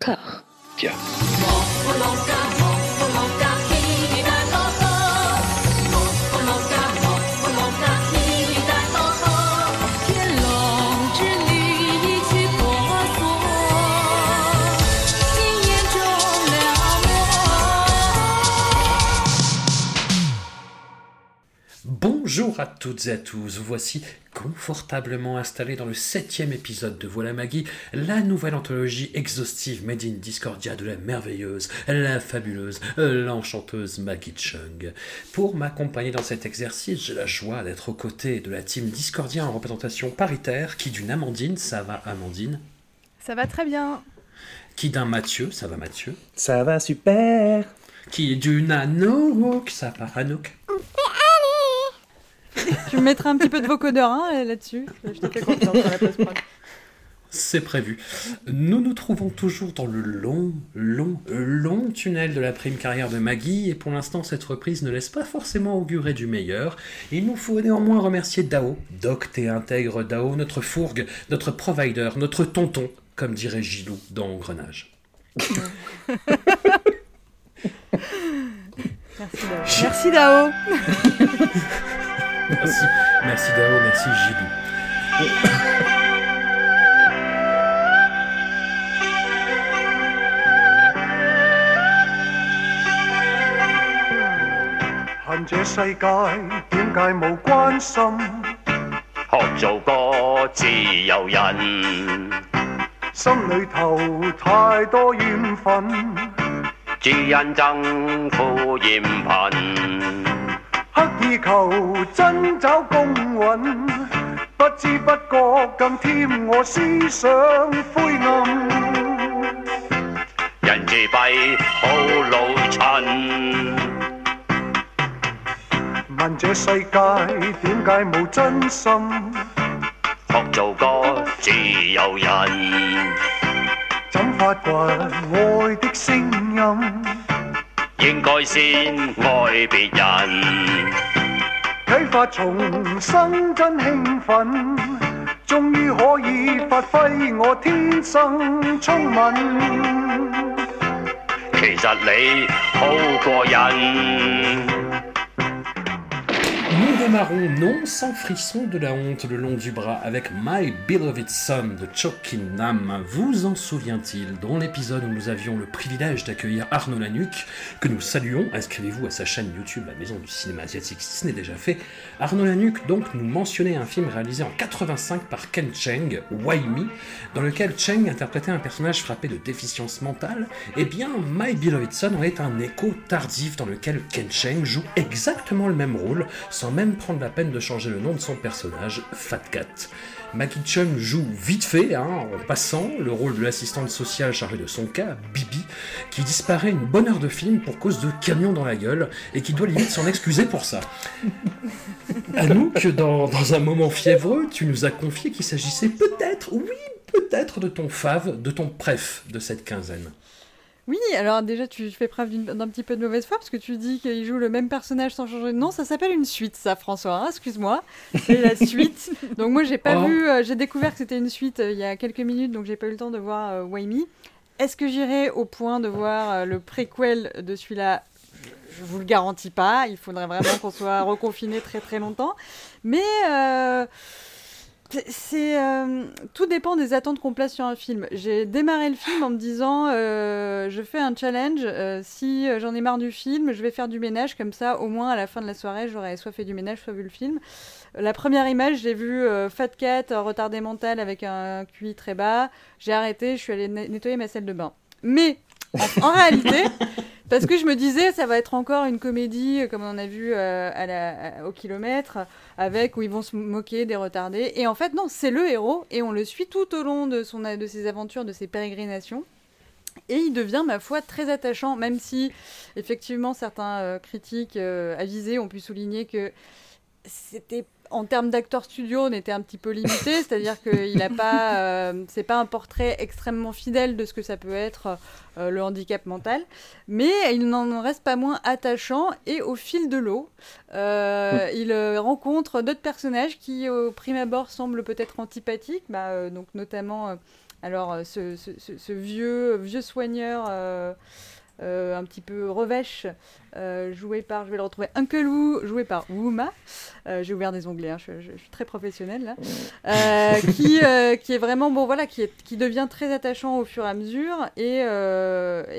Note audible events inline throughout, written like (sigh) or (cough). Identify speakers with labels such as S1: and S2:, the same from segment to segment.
S1: Car.
S2: Tiens.
S3: Toutes et à tous, vous voici confortablement installés dans le septième épisode de Voilà Maggie, la nouvelle anthologie exhaustive made in Discordia de la merveilleuse, la fabuleuse, l'enchanteuse Maggie Chung. Pour m'accompagner dans cet exercice, j'ai la joie d'être aux côtés de la team Discordia en représentation paritaire, qui d'une Amandine, ça va Amandine
S4: Ça va très bien.
S3: Qui d'un Mathieu, ça va Mathieu
S5: Ça va super
S3: Qui d'une Anouk, ça part Anouk
S4: tu me mettras un petit peu de vocodeur hein, là-dessus. Je te fais confiance sur la post
S3: C'est prévu. Nous nous trouvons toujours dans le long, long, long tunnel de la prime carrière de Maggie, et pour l'instant, cette reprise ne laisse pas forcément augurer du meilleur. Il nous faut néanmoins remercier Dao, docte et intègre Dao, notre fourgue, notre provider, notre tonton, comme dirait Gilou dans Engrenage.
S4: Merci Dao.
S3: Merci, (laughs) merci, merci
S6: 做個自由人，
S7: 心里頭太多怨憤，
S6: 只因憎苦 chế.
S7: 刻意求真找公允，不知不觉更添我思想灰暗。
S6: 人自闭好老衬，
S7: 问这世界点解冇真心？
S6: 学做个自由人，
S7: 怎发掘爱的声音？
S6: 应该先爱别人。
S7: 启发重生真兴奋终于可以发挥我天生聪敏。
S6: 其实你好过瘾
S3: Nous démarrons non sans frisson de la honte le long du bras avec My Beloved Son de Chokin Nam. Vous en souvient-il Dans l'épisode où nous avions le privilège d'accueillir Arnaud Lanuc, que nous saluons, inscrivez-vous à sa chaîne YouTube La Maison du Cinéma Asiatique si ce n'est déjà fait. Arnaud Lanuc donc nous mentionnait un film réalisé en 85 par Ken Cheng, Why Me, dans lequel Cheng interprétait un personnage frappé de déficience mentale. Eh bien, My Beloved Son est un écho tardif dans lequel Ken Cheng joue exactement le même rôle, sans même prendre la peine de changer le nom de son personnage, Fat Cat. Maggie Chung joue vite fait, hein, en passant, le rôle de l'assistante sociale chargée de son cas, Bibi, qui disparaît une bonne heure de film pour cause de camions dans la gueule et qui doit limite s'en excuser pour ça. Anouk, dans, dans un moment fiévreux, tu nous as confié qu'il s'agissait peut-être, oui, peut-être de ton fave, de ton préf de cette quinzaine.
S4: Oui, alors déjà tu fais preuve d'un petit peu de mauvaise foi parce que tu dis qu'il joue le même personnage sans changer de nom. Ça s'appelle une suite, ça, François. Hein, Excuse-moi, c'est la (laughs) suite. Donc moi j'ai pas
S3: Oh.
S4: vu, euh, j'ai découvert que c'était une suite euh, il y a quelques minutes, donc j'ai pas eu le temps de voir euh, Me. Est-ce que j'irai au point de voir euh, le préquel de celui-là? Je vous le garantis pas. Il faudrait vraiment qu'on soit reconfiné très très longtemps. Mais c'est- euh, tout dépend des attentes qu'on place sur un film. J'ai démarré le film en me disant euh, je fais un challenge. euh, si euh, j'en ai marre du film, je vais faire du ménage comme ça. Au moins à la fin de la soirée, j'aurais soit fait du ménage, soit vu le film. La première image, j'ai vu euh, Fat Cat retardé mental avec un QI très bas. J'ai arrêté, je suis allée ne- nettoyer ma salle de bain. Mais en réalité, parce que je me disais, ça va être encore une comédie euh, comme on a vu euh, au kilomètre, avec où ils vont se moquer des retardés. Et en fait, non, c'est le héros et on le suit tout au long de, son, de ses aventures, de ses pérégrinations. Et il devient, ma foi, très attachant, même si, effectivement, certains euh, critiques avisés ont pu souligner que c'était en termes d'acteur studio, on était un petit peu limité, (laughs) c'est-à-dire qu'il a pas, euh, c'est pas un portrait extrêmement fidèle de ce que ça peut être euh, le handicap mental, mais il n'en reste pas moins attachant et au fil de l'eau, euh, il euh, rencontre d'autres personnages qui, au prime abord, semblent peut-être antipathiques, bah, donc notamment Alors, ce- ce vieux, vieux soigneur euh, un petit peu revêche, euh, joué par, je vais le retrouver, Uncle Wu, joué par Wuma. Euh, J'ai ouvert des onglets, hein, je, je- je suis très professionnelle là. Euh, (laughs) qui, qui est vraiment, bon voilà, qui, est, qui devient très attachant au fur et à mesure. Et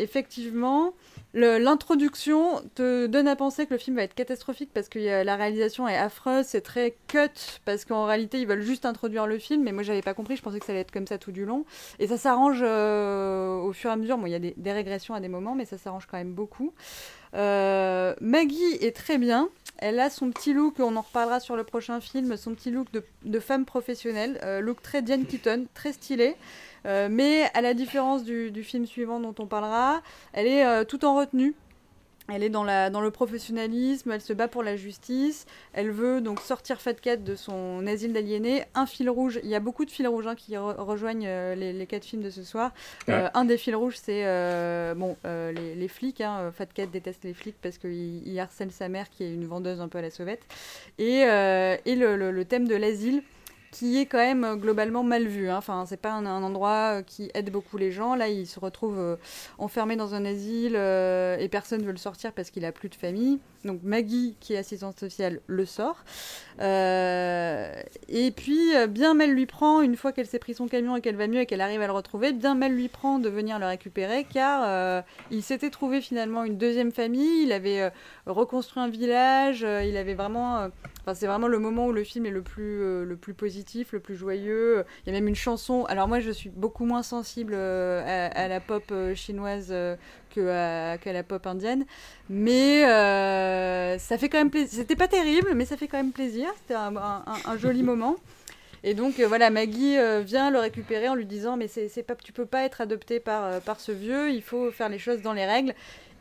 S4: effectivement, l'introduction te donne à penser que le film va être catastrophique parce que la réalisation est affreuse, c'est très cut parce qu'en réalité ils veulent juste introduire le film. Mais moi j'avais pas compris, je pensais que ça allait être comme ça tout du long. Et ça s'arrange euh, au fur et à mesure. Il y a des, régressions à des moments, mais ça s'arrange quand même beaucoup. Euh, Maggie est très bien. Elle a son petit look, on en reparlera sur le prochain film, son petit look de, de femme professionnelle, euh, look très Diane Keaton, très stylé. Euh, mais à la différence du, du film suivant dont on parlera, elle est euh, tout en retenue. Elle est dans, la, dans le professionnalisme, elle se bat pour la justice, elle veut donc sortir Fat Cat de son asile d'aliénés. Un fil rouge, il y a beaucoup de fils rouges hein, qui re- rejoignent euh, les, les quatre films de ce soir. Euh, un des fils rouges, c'est euh, bon, les, les flics. Hein, Fat Cat déteste les flics parce qu'il il harcèle sa mère qui est une vendeuse un peu à la sauvette. Et, et le, le- le thème de l'asile qui est quand même euh, globalement mal vu. Hein. Enfin, c'est pas un, endroit euh, qui aide beaucoup les gens. Là, il se retrouve euh, enfermé dans un asile et personne veut le sortir parce qu'il a plus de famille. Donc Maggie, qui est assistante sociale, le sort. Et puis, bien mal lui prend, une fois qu'elle s'est pris son camion et qu'elle va mieux et qu'elle arrive à le retrouver, bien mal lui prend de venir le récupérer car il s'était trouvé finalement une deuxième famille, il avait reconstruit un village, il avait vraiment... Enfin, c'est vraiment le moment où le film est le plus, le plus positif, le plus joyeux. Il y a même une chanson. Alors moi, je suis beaucoup moins sensible euh, à, la pop euh, chinoise euh, qu'à la pop indienne, mais ça fait quand même plaisir. C'était pas terrible, mais ça fait quand même plaisir. C'était un joli moment. Et donc euh, voilà, Maggie euh, vient le récupérer en lui disant mais c'est pas, tu peux pas être adopté par, euh, par ce vieux, il faut faire les choses dans les règles.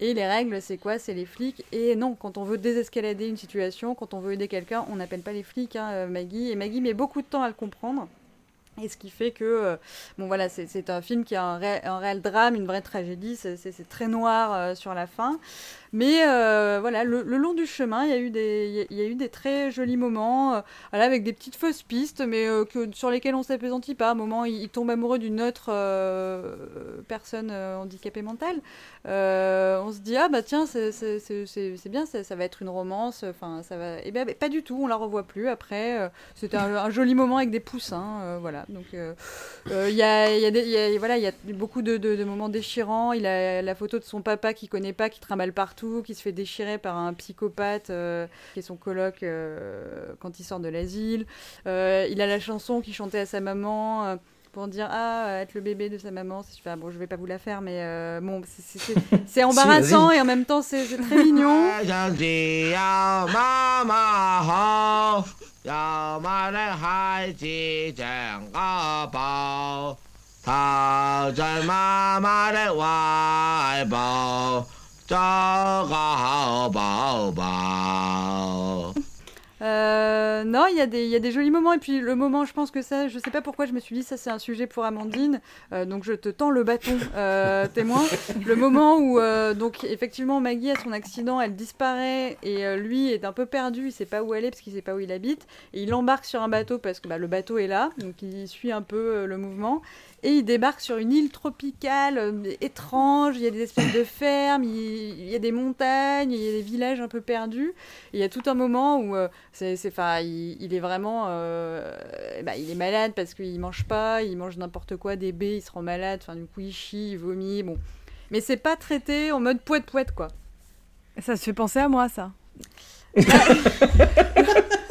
S4: Et les règles, c'est quoi? C'est les flics. Et non, quand on veut désescalader une situation, quand on veut aider quelqu'un, on n'appelle pas les flics, hein, Maggie. Et Maggie met beaucoup de temps à le comprendre. Et ce qui fait que, bon voilà, c'est un film qui a un, ré- un réel drame, une vraie tragédie, c'est très noir sur la fin. Mais euh, voilà, le, long du chemin, il y, a eu des- très jolis moments, euh, avec des petites fausses pistes, mais euh, que, sur lesquelles on s'appesantit pas. Un moment, il, tombe amoureux d'une autre personne handicapée mentale. On se dit, ah bah tiens, c'est bien, ça, va être une romance, enfin, ça va. Et ben pas du tout, on la revoit plus après. C'était un, joli moment avec des poussins, voilà. Donc, il y, a, beaucoup de, moments déchirants. Il a la photo de son papa qu'il connaît pas, qui trimballe partout, qui se fait déchirer par un psychopathe euh, qui est son coloc euh, quand il sort de l'asile. Euh, il a la chanson qu'il chantait à sa maman. pour dire ah être le bébé de sa maman c'est super. Bon je vais pas vous la faire mais euh, bon c'est- (laughs) embarrassant et en même temps c'est très mignon
S1: 找个好宝宝。
S4: Euh, non, il y, a des- il y a des jolis moments. Et puis le moment, je pense que ça, je sais pas pourquoi je me suis dit, ça c'est un sujet pour Amandine. Euh, donc je te tends le bâton, euh, (laughs) témoin. Le moment où, donc effectivement, Maggie a son accident, elle disparaît et lui est un peu perdu, il sait pas où elle est parce qu'il sait pas où il habite. Et il embarque sur un bateau parce que bah, le bateau est là, donc il suit un peu le mouvement. Et il débarque sur une île tropicale étrange, il y a des espèces de fermes, il, il y a des montagnes, il y a des villages un peu perdus. Et il y a tout un moment où c'est, c'est, 'fin, il, il est vraiment, euh, bah, il est malade parce qu'il mange pas, il mange n'importe quoi, des baies, il se rend malade. Enfin, du coup, il chie, il vomit, bon. Mais c'est pas traité en mode poète poète quoi.
S2: Ça se fait penser à moi, ça. (laughs) (laughs)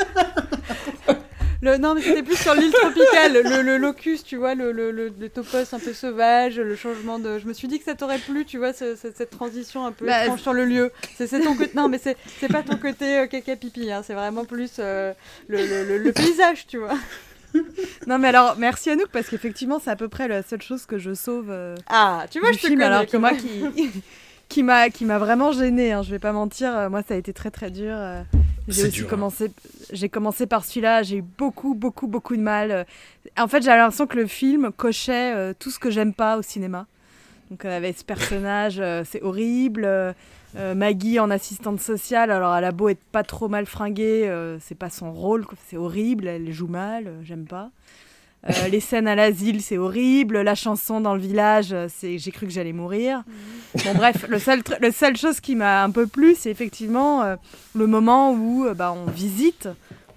S4: Le, non, mais c'était plus sur l'île tropicale, le, le locus, tu vois, le, le, le, le topos un peu sauvage, le changement de. Je me suis dit que ça t'aurait plu, tu vois, ce- ce- cette transition un peu
S2: Bah,
S4: étrange sur le lieu. C'est ton côté. Non, mais c'est c'est pas ton côté euh, caca pipi, hein, c'est vraiment plus euh, le, le, le- le paysage, tu vois.
S2: Non, mais alors, merci Anouk, parce qu'effectivement, c'est à peu près la seule chose que je sauve euh,
S4: Ah, tu vois,
S2: du
S4: je te
S2: film,
S4: connais.
S2: alors que moi, qui, qui m'a qui m'a vraiment gênée, hein, je vais pas mentir, euh, moi, ça a été très très dur. euh, J'ai aussi
S3: dur, hein.
S2: commencé, j'ai commencé par celui-là, j'ai eu beaucoup, beaucoup, beaucoup de mal. euh. En fait, j'avais l'impression que le film cochait euh, tout ce que j'aime pas au cinéma. Donc, on avait ce personnage, euh, c'est horrible. euh, Maggie en assistante sociale, alors elle a beau être pas trop mal fringuée, c'est pas son rôle, c'est horrible, elle joue mal, j'aime pas. Euh, (laughs) les scènes à l'asile, c'est horrible. La chanson dans le village, euh, c'est j'ai cru que j'allais mourir. Bon, bref, le seul, le seule chose qui m'a un peu plu, c'est effectivement euh, le moment où euh, bah, on visite,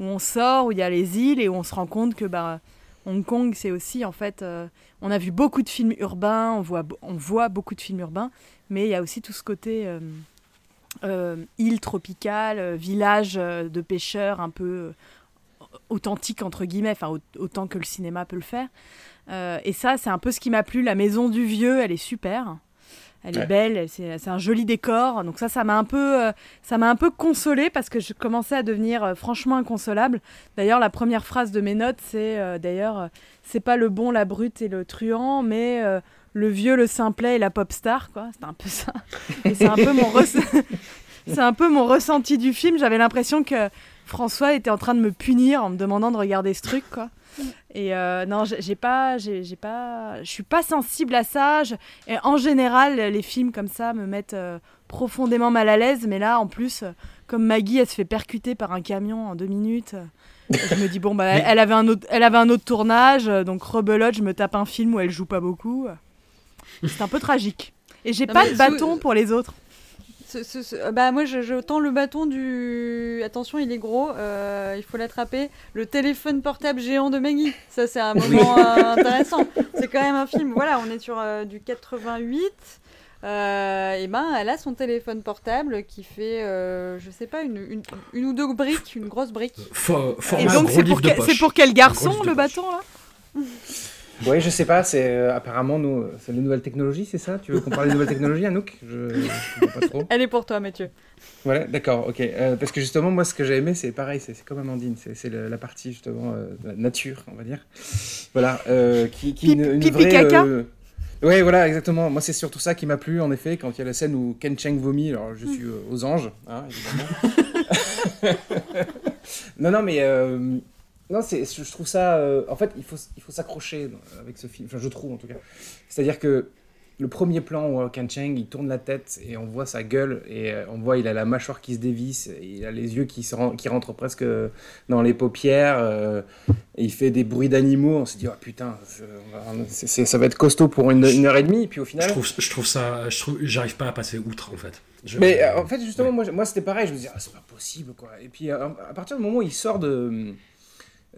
S2: où on sort, où il y a les îles et où on se rend compte que bah, Hong Kong, c'est aussi en fait. on a vu beaucoup de films urbains, on voit, on voit beaucoup de films urbains, mais il y a aussi tout ce côté île tropicale, village de pêcheurs un peu authentique entre guillemets, enfin au- autant que le cinéma peut le faire. Euh, et ça, c'est un peu ce qui m'a plu. La maison du vieux, elle est super. Elle est belle, elle- c'est un joli décor. Donc ça, ça m'a un peu, euh, ça m'a un peu consolée parce que je commençais à devenir euh, franchement inconsolable. D'ailleurs, la première phrase de mes notes, c'est d'ailleurs, c'est pas le bon, la brute et le truand, mais le vieux, le simplet et la pop star, quoi. C'est un peu ça. Et c'est un peu mon (laughs) (laughs) c'est un peu mon ressenti du film. J'avais l'impression que François était en train de me punir en me demandant de regarder ce truc, quoi. Et euh, non, j'ai pas, j'ai pas, je suis pas sensible à ça. Je- et en général, les films comme ça me mettent euh, profondément mal à l'aise. Mais là, en plus, euh, comme Maggie, elle se fait percuter par un camion en deux minutes. je me dis bon bah, (laughs) elle, elle avait un autre, elle avait un autre tournage, donc rebelote, je me tape un film où elle joue pas beaucoup. C'est un peu tragique. Et j'ai pas
S4: mais
S2: de
S4: sous-
S2: bâton pour les autres.
S4: Ce- ce- ce- bah moi je, je tends le bâton du attention il est gros euh, il faut l'attraper. Le téléphone portable géant de Maggie ça c'est un moment euh, intéressant. C'est quand même un film voilà on est sur euh, du 88 euh, et ben elle a son téléphone portable qui fait euh, je sais pas une, une, une ou deux briques une grosse brique.
S3: For-
S2: Et donc c'est pour, quel-
S3: poche.
S2: c'est pour quel garçon le bâton là?
S5: Oui, je sais pas, c'est euh, apparemment nous, c'est les nouvelles technologies, c'est ça? Tu veux qu'on parle des nouvelles technologies, Anouk? Je je pas trop.
S4: elle est pour toi Mathieu
S5: Voilà, d'accord, ok. Euh, parce que justement, moi, ce que j'ai aimé, c'est pareil, c'est comme Amandine, c'est la partie justement euh, de la nature, on va dire. Voilà, euh, qui, qui une, une
S2: pipi
S5: vraie.
S2: caca
S5: euh, Ouais, voilà, exactement. Moi, c'est surtout ça qui m'a plu, en effet, quand il y a la scène où Ken Cheng vomit. Alors, je suis euh, aux anges, hein, évidemment. (laughs) non, non, mais euh, non, c'est, je trouve ça. euh, en fait, il faut, il faut s'accrocher avec ce film. Enfin, je trouve en tout cas. C'est-à-dire que le premier plan où Ken Cheng il tourne la tête et on voit sa gueule et euh, on voit il a la mâchoire qui se dévisse, il a les yeux qui, se qui rentrent presque dans les paupières euh, et il fait des bruits d'animaux. On se dit oh putain, c'est- ça va être costaud pour une, une heure et demie. Et puis au
S3: Je
S5: final,
S3: trouve, je trouve ça, je trouve, j'arrive pas à passer outre en fait. Je-
S5: mais en fait, justement, moi, moi c'était pareil. Je me disais, ah, c'est pas possible, quoi. Et puis, à partir du moment où il sort de.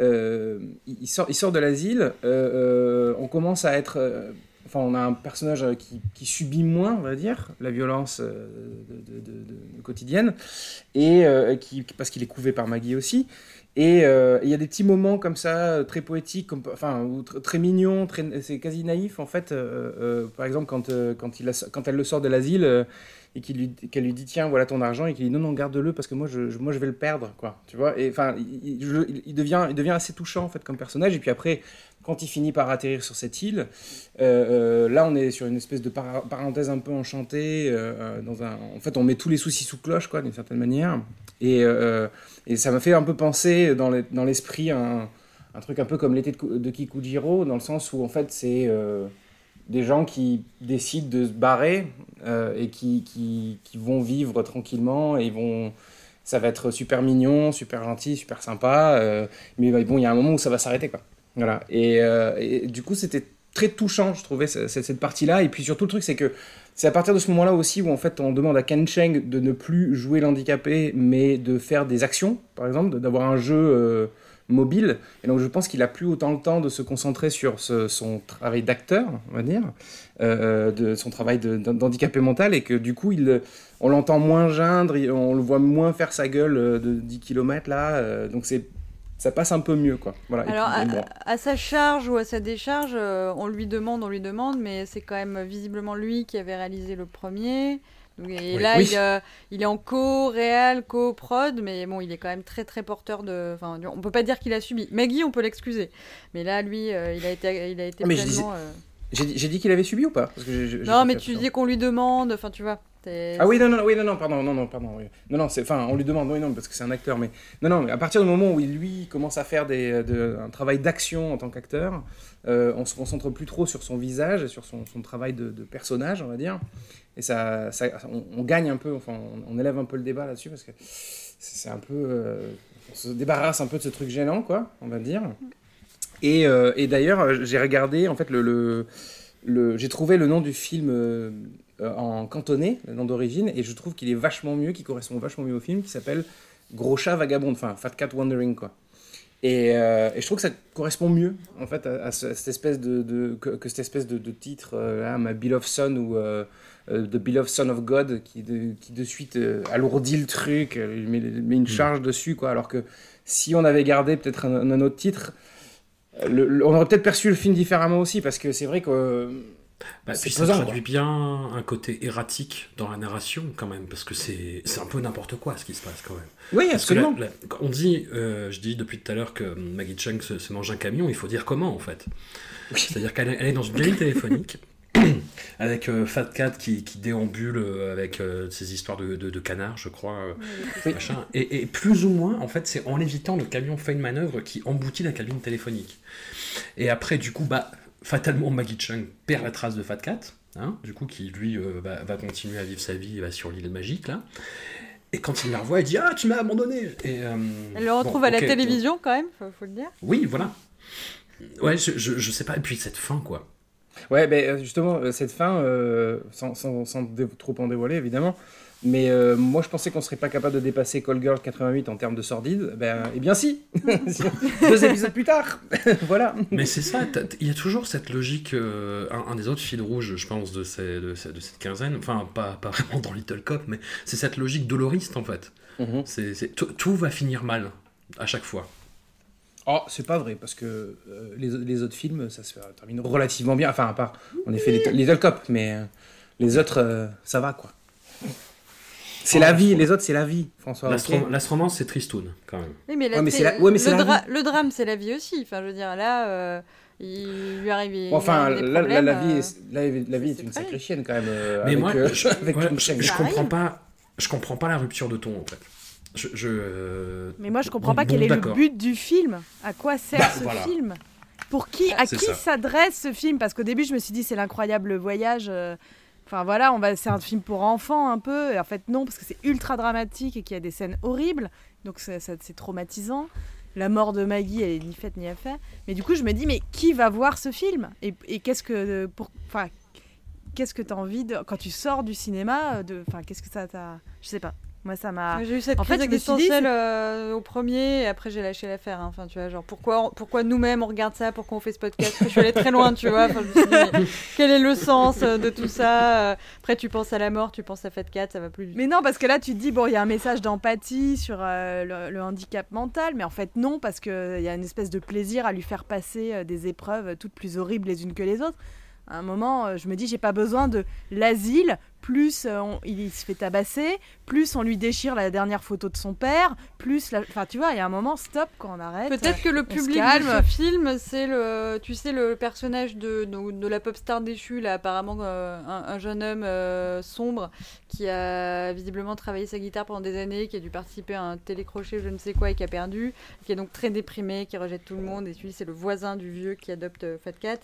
S5: Euh, il, sort, il sort de l'asile, euh, euh, on commence à être. Enfin, on a un personnage qui, subit moins, on va dire, la violence quotidienne, et qui, parce qu'il est couvé par Maggie aussi. Et euh, il y a des petits moments comme ça, euh, très poétiques, enfin, ou tr- très mignons, c'est quasi naïf en fait. euh, par exemple, quand, quand, il a- quand elle le sort de l'asile, et qu'elle lui dit tiens voilà ton argent et qu'il dit non non garde-le parce que moi je, moi je vais le perdre quoi tu vois et enfin il, il devient il devient assez touchant en fait comme personnage et puis après quand il finit par atterrir sur cette île euh, euh, là on est sur une espèce de parenthèse un peu enchantée euh, en fait on met tous les soucis sous cloche quoi d'une certaine manière et, ça m'a fait un peu penser dans les- dans l'esprit un, truc un peu comme l'été de, Ku- de Kikujiro dans le sens où en fait c'est des gens qui décident de se barrer et qui, vont vivre tranquillement et ça va être super mignon, super gentil, super sympa, mais bah, bon, il y a un moment où ça va s'arrêter, quoi. Voilà. Et, euh, et du coup, c'était très touchant, je trouvais, cette, partie-là. Et puis surtout, le truc, c'est que c'est à partir de ce moment-là aussi où, en fait, on demande à Ken Cheng de ne plus jouer l'handicapé, mais de faire des actions, par exemple, d'avoir un jeu euh, mobile. Et donc, je pense qu'il a plus autant le temps de se concentrer sur son travail d'acteur, on va dire, euh, de son travail d'handicapé mental, et que du coup, il, on l'entend moins geindre, on le voit moins faire sa gueule de 10 km là, donc c'est ça passe un peu mieux quoi. Voilà.
S4: Alors,
S5: puis,
S4: à,
S5: bon,
S4: à sa charge ou à sa décharge, euh, on lui demande, on lui demande, mais c'est quand même visiblement lui qui avait réalisé le premier. Donc, et
S3: Oui.
S4: là,
S5: Oui.
S4: il, euh, il est en co-réal, co-prod, mais bon, il est quand même très très porteur de. Enfin, on peut pas dire qu'il a subi. Maggie, on peut l'excuser, mais là, lui, euh, il a été, il a été
S5: Ah, mais
S4: pleinement.
S5: j'ai dit, qu'il avait subi ou pas? Parce que
S4: Non, mais tu dis qu'on lui demande. Enfin, tu vois.
S5: Ah oui non non oui non non pardon non non pardon non non c'est enfin on lui demande oui non parce que c'est un acteur mais non non mais à partir du moment où il lui commence à faire des, de, un travail d'action en tant qu'acteur euh, on se concentre plus trop sur son visage et sur son, son travail de, personnage on va dire. Et ça, ça on, gagne un peu enfin on, élève un peu le débat là-dessus parce que c'est un peu euh, on se débarrasse un peu de ce truc gênant quoi on va dire. Et, euh, et d'ailleurs, j'ai regardé, en fait, le, le, j'ai trouvé le nom du film en cantonais, le nom d'origine, et je trouve qu'il est vachement mieux, qu'il correspond vachement mieux au film, qui s'appelle Gros chat vagabond, enfin Fat Cat Wandering, quoi. Et, euh, et je trouve que ça correspond mieux, en fait, à, à ce- cette espèce de, de- que, que cette espèce de, de titre, euh, là, My Beloved Son ou euh, euh, The Beloved Son of God, qui de, qui de suite euh, alourdit le truc, euh, met, met une charge dessus, quoi. Alors que si on avait gardé peut-être un, un autre titre, euh, le- le- on aurait peut-être perçu le film différemment aussi, parce que c'est vrai que.
S3: Bah, puis ça traduit bien un côté erratique dans la narration quand même, parce que c'est un peu n'importe quoi ce qui se passe quand même.
S5: Oui,
S3: Parce que là-
S5: absolument.
S3: là, on dit, euh, je dis depuis tout à l'heure que Maggie Chung se, se mange un camion, il faut dire comment en fait. C'est-à-dire qu'elle est, dans une cabine téléphonique (coughs) avec euh, Fat Cat qui, qui déambule euh, avec euh, ses histoires de, de, de canards, je crois,
S5: Oui.
S3: machin. Et, et plus ou moins, en fait, c'est en évitant le camion fait une manœuvre qui emboutit la cabine téléphonique. Et après, du coup, bah, fatalement, Maggie Chung perd la trace de Fat Cat, hein, du coup, qui lui euh, va, va continuer à vivre sa vie sur l'île magique là. Et quand il la revoit, il dit Ah, tu m'as abandonné Et, euh,
S4: Elle le retrouve
S3: bon,
S4: à la télévision quand même, faut, faut le dire.
S3: Oui, voilà. Ouais, je, je, je sais pas. Et puis cette fin, quoi.
S5: Ouais, ben euh, justement, cette fin, euh, sans, sans, sans dé- trop en dévoiler évidemment, mais euh, moi je pensais qu'on serait pas capable de dépasser Call Girl 88 en termes de sordide. Ben, eh bien si (laughs) Deux épisodes plus tard (laughs) Voilà
S3: Mais c'est ça, il y a toujours cette logique, euh, un, un des autres fils rouges, je pense, de, ces- de, ces- de cette quinzaine, enfin, pas, pas vraiment dans Little Cop, mais c'est cette logique doloriste, en fait.
S5: Mhm.
S3: C'est- tout, tout va finir mal, à chaque fois.
S5: Oh, c'est pas vrai, parce que euh, les, les autres films, ça se termine relativement bien. Enfin, à part, en effet, Little, Little Cop, mais euh, les autres, euh, ça va, quoi. C'est la vie, les autres, c'est la vie, François.
S3: L'Astromance, c'est tristoun, quand même.
S4: Oui, mais, là,
S5: Ouais, mais
S4: t'es-
S5: c'est la- ouais, mais c'est
S4: le,
S5: la
S4: dra- le drame, c'est la vie aussi. Enfin, je veux dire, là, euh, il lui arrive. il
S5: Enfin,
S4: arrive des
S5: là, là, la vie,
S4: euh,
S5: est, la, la vie est
S4: c'est
S5: une sacrée chienne, quand même. euh,
S3: Mais
S5: avec,
S3: moi,
S5: euh,
S3: je, (laughs)
S5: avec
S3: comprends pas, je comprends pas la rupture de ton, en fait. Je, je, euh,
S2: Mais moi, je comprends
S3: Bon,
S2: pas quel
S3: bon,
S2: est le but du film. À quoi sert
S3: Bah,
S2: ce
S3: voilà.
S2: film? Pour qui À qui s'adresse ce film? Parce qu'au début, je me suis dit, c'est l'incroyable voyage. Enfin voilà, on va, c'est un film pour enfants un peu. Et en fait, non, parce que c'est ultra dramatique et qu'il y a des scènes horribles. Donc c'est traumatisant. La mort de Maggie, elle est ni faite ni à faire. Mais du coup, je me dis, mais qui va voir ce film? Et, et qu'est-ce que pour, enfin, qu'est-ce que t'as envie de quand tu sors du cinéma de, enfin, qu'est-ce que ça t'a, je sais pas. Moi, ça m'a.
S4: J'ai eu cette
S2: En
S4: crise
S2: fait, dit,
S4: existentielle
S2: c'est-
S4: euh, au premier et après j'ai lâché l'affaire. hein. Enfin, tu vois, genre pourquoi, pourquoi nous-mêmes on regarde ça, pourquoi on fait ce podcast? Je suis allée très loin, tu vois. Enfin, je me suis dit, mais (laughs) quel est le sens euh, de tout ça Euh, Après, tu penses à la mort, tu penses à Fat Cat, ça va plus.
S2: Mais non, parce que là, tu te dis, bon, il y a un message d'empathie sur euh, le, le handicap mental, mais en fait, non, parce qu'il y a une espèce de plaisir à lui faire passer des épreuves toutes plus horribles les unes que les autres. À un moment, je me dis, j'ai pas besoin de l'asile, plus on- il, se fait tabasser, plus on lui déchire la dernière photo de son père, plus. la- Enfin, tu vois, il y a un moment, stop, quand on arrête.
S4: Peut-être que le public de ce film, c'est le, tu sais, le personnage de, de, de la pop star déchue, là, apparemment euh, un, un jeune homme euh, sombre qui a visiblement travaillé sa guitare pendant des années, qui a dû participer à un télécrochet, je ne sais quoi, et qui a perdu, qui est donc très déprimé, qui rejette tout le monde, et celui c'est le voisin du vieux qui adopte euh, Fat Cat.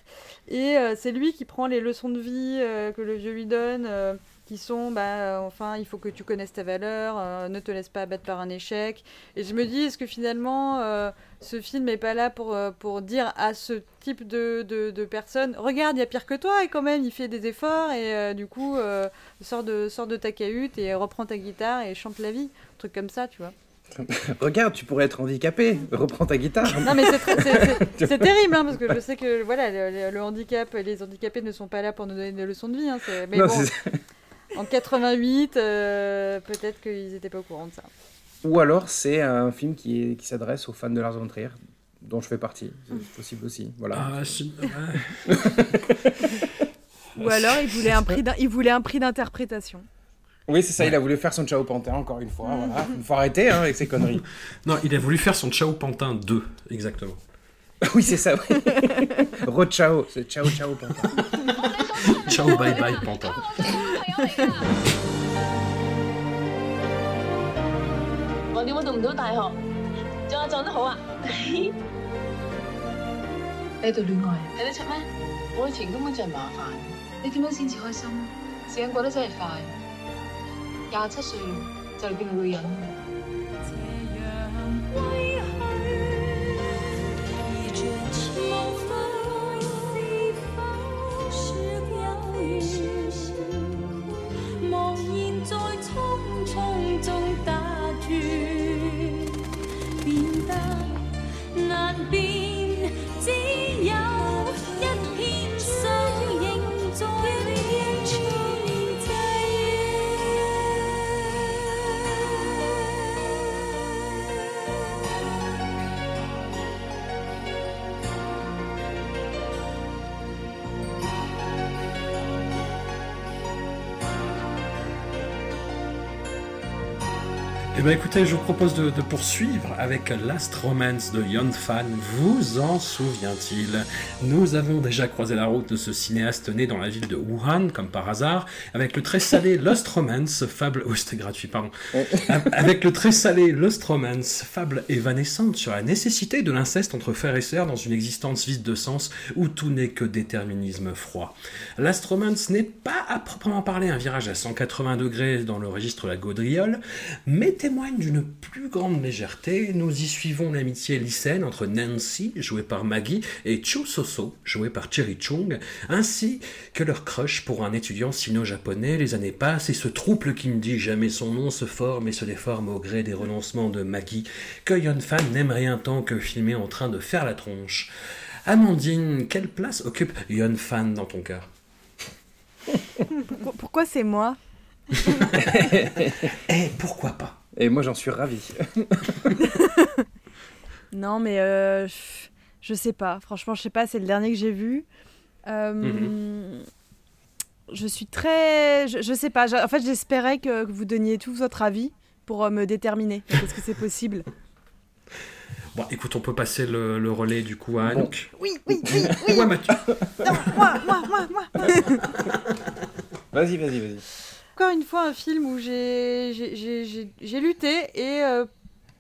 S4: Et euh, c'est lui qui prend les leçons de vie que le vieux lui donne. Qui sont, bah, euh, enfin, il faut que tu connaisses ta valeur, euh, ne te laisse pas abattre par un échec. Et je me dis, est-ce que finalement, euh, ce film n'est pas là pour, pour dire à ce type de, de, de personnes regarde, il y a pire que toi et quand même il fait des efforts et euh, du coup sors, de, sors de ta cahute et reprends ta guitare et chante la vie. Un truc comme ça, tu vois. (laughs)
S5: Regarde, tu pourrais être handicapé, reprends ta guitare.
S4: Non mais c'est (laughs) terrible hein, parce que je sais que voilà le, le- handicap, les handicapés ne sont pas là pour nous donner des leçons de vie. hein, mais
S5: Non,
S4: bon, en 88, euh, peut-être qu'ils n'étaient pas au courant de ça.
S5: Ou alors c'est un film qui, est- qui s'adresse aux fans de Lars von Trier, dont je fais partie. C'est possible aussi. Voilà.
S3: Ah, je-. (laughs)
S2: Ou alors, il voulait un prix d'in- il voulait un prix d'interprétation.
S5: Oui, c'est ça, il a voulu faire son Ciao Pantin encore une fois. Voilà. Il faut arrêter hein, avec ces conneries. (laughs)
S3: Non, il a voulu faire son Ciao Pantin 2, exactement. (laughs)
S5: oui, c'est ça. Oui. Re-ciao, c'est Ciao Ciao Pantin.
S3: Ciao bye bye Pantin.
S8: 我點解讀唔到大學？撞下撞得好啊！(laughs) 你度戀愛睇得出咩？愛情根本就係麻煩，你點樣先至開心？時間過得真係快，廿七歲就嚟變個女人。
S3: Eh bien écoutez, je vous propose de, de, poursuivre avec Last Romance de Yon Fan. Vous en souvient-il? Nous avons déjà croisé la route de ce cinéaste né dans la ville de Wuhan, comme par hasard, avec le très salé Lost Romance, fable... Oh, c'était gratuit, pardon. avec le très salé Lost Romance, fable évanescente sur la nécessité de l'inceste entre frères et sœurs dans une existence vide de sens où tout n'est que déterminisme froid. Last Romance n'est pas à proprement parler un virage à 180 degrés dans le registre de la gaudriole, mais témoigne d'une plus grande légèreté. Nous y suivons l'amitié lycéenne entre Nancy, jouée par Maggie, et Chu Soso, joué par Cherry Chung, ainsi que leur crush pour un étudiant sino-japonais. Les années passent et ce trouble qui ne dit jamais son nom se forme et se déforme au gré des renoncements de Maggie, que Yon Fan n'aime rien tant que filmer en train de faire la tronche. Amandine, quelle place occupe Yon Fan dans ton cœur?
S2: Pourquoi, pourquoi c'est moi?
S3: Eh, pourquoi pas?
S5: Et moi, j'en suis ravi. (laughs)
S2: non, mais euh, je sais pas. Franchement, je sais pas. C'est le dernier que j'ai vu. Euh, mm -hmm. Je suis très. Je, je sais pas. En fait, j'espérais que vous donniez tout votre avis pour me déterminer. Est-ce que c'est possible (laughs)
S3: Bon, écoute, on peut passer le, le relais du coup à Anouk.
S2: Oui, oui, oui, oui. (laughs)
S3: Ouais, Mathieu.
S2: Non, moi, moi, moi, moi.
S5: vas-y, vas-y, vas-y.
S4: Encore une fois, un film où j'ai lutté et euh,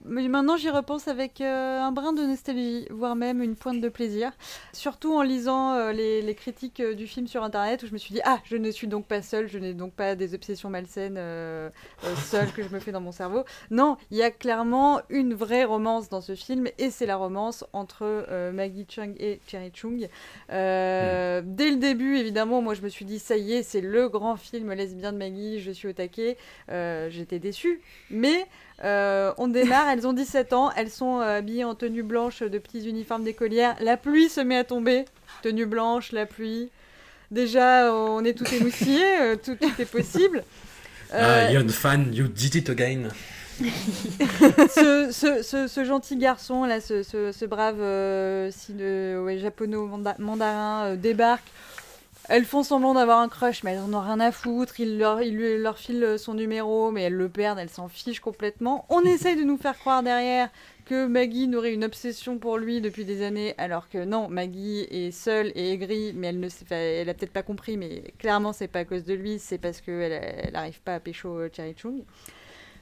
S4: maintenant j'y repense avec euh, un brin de nostalgie, voire même une pointe de plaisir. Surtout en lisant euh, les, les, critiques du film sur internet où je me suis dit Ah, je ne suis donc pas seule, je n'ai donc pas des obsessions malsaines euh, seules que je me fais dans mon cerveau. Non, il y a clairement une vraie romance dans ce film et c'est la romance entre Maggie Chung et Cherry Chung. Mm. Dès le début, évidemment, moi je me suis dit Ça y est, c'est le grand film lesbien de Maggie, je suis au taquet. J'étais déçue, mais. Euh, on démarre, elles ont 17 ans, elles sont euh, habillées en tenue blanche de petits uniformes d'écolières. La pluie se met à tomber, tenue blanche, la pluie. Déjà, on est tout émoustillés, (laughs) euh, tout, tout, est possible.
S3: Ah, young fan, you did it again. (laughs)
S4: ce, ce, ce, ce, gentil garçon, là, ce, brave si de, ouais, japono-mandarin débarque. Elles font semblant d'avoir un crush, mais elles en ont rien à foutre. Il leur, il lui, leur file son numéro, mais elles le perdent, elles s'en fichent complètement. On (laughs) essaye de nous faire croire derrière que Maggie n'aurait une obsession pour lui depuis des années, alors que non, Maggie est seule et aigrie, mais elle ne elle a peut-être pas compris, mais clairement c'est pas à cause de lui, c'est parce qu'elle n'arrive pas à pécho Cherry Chung.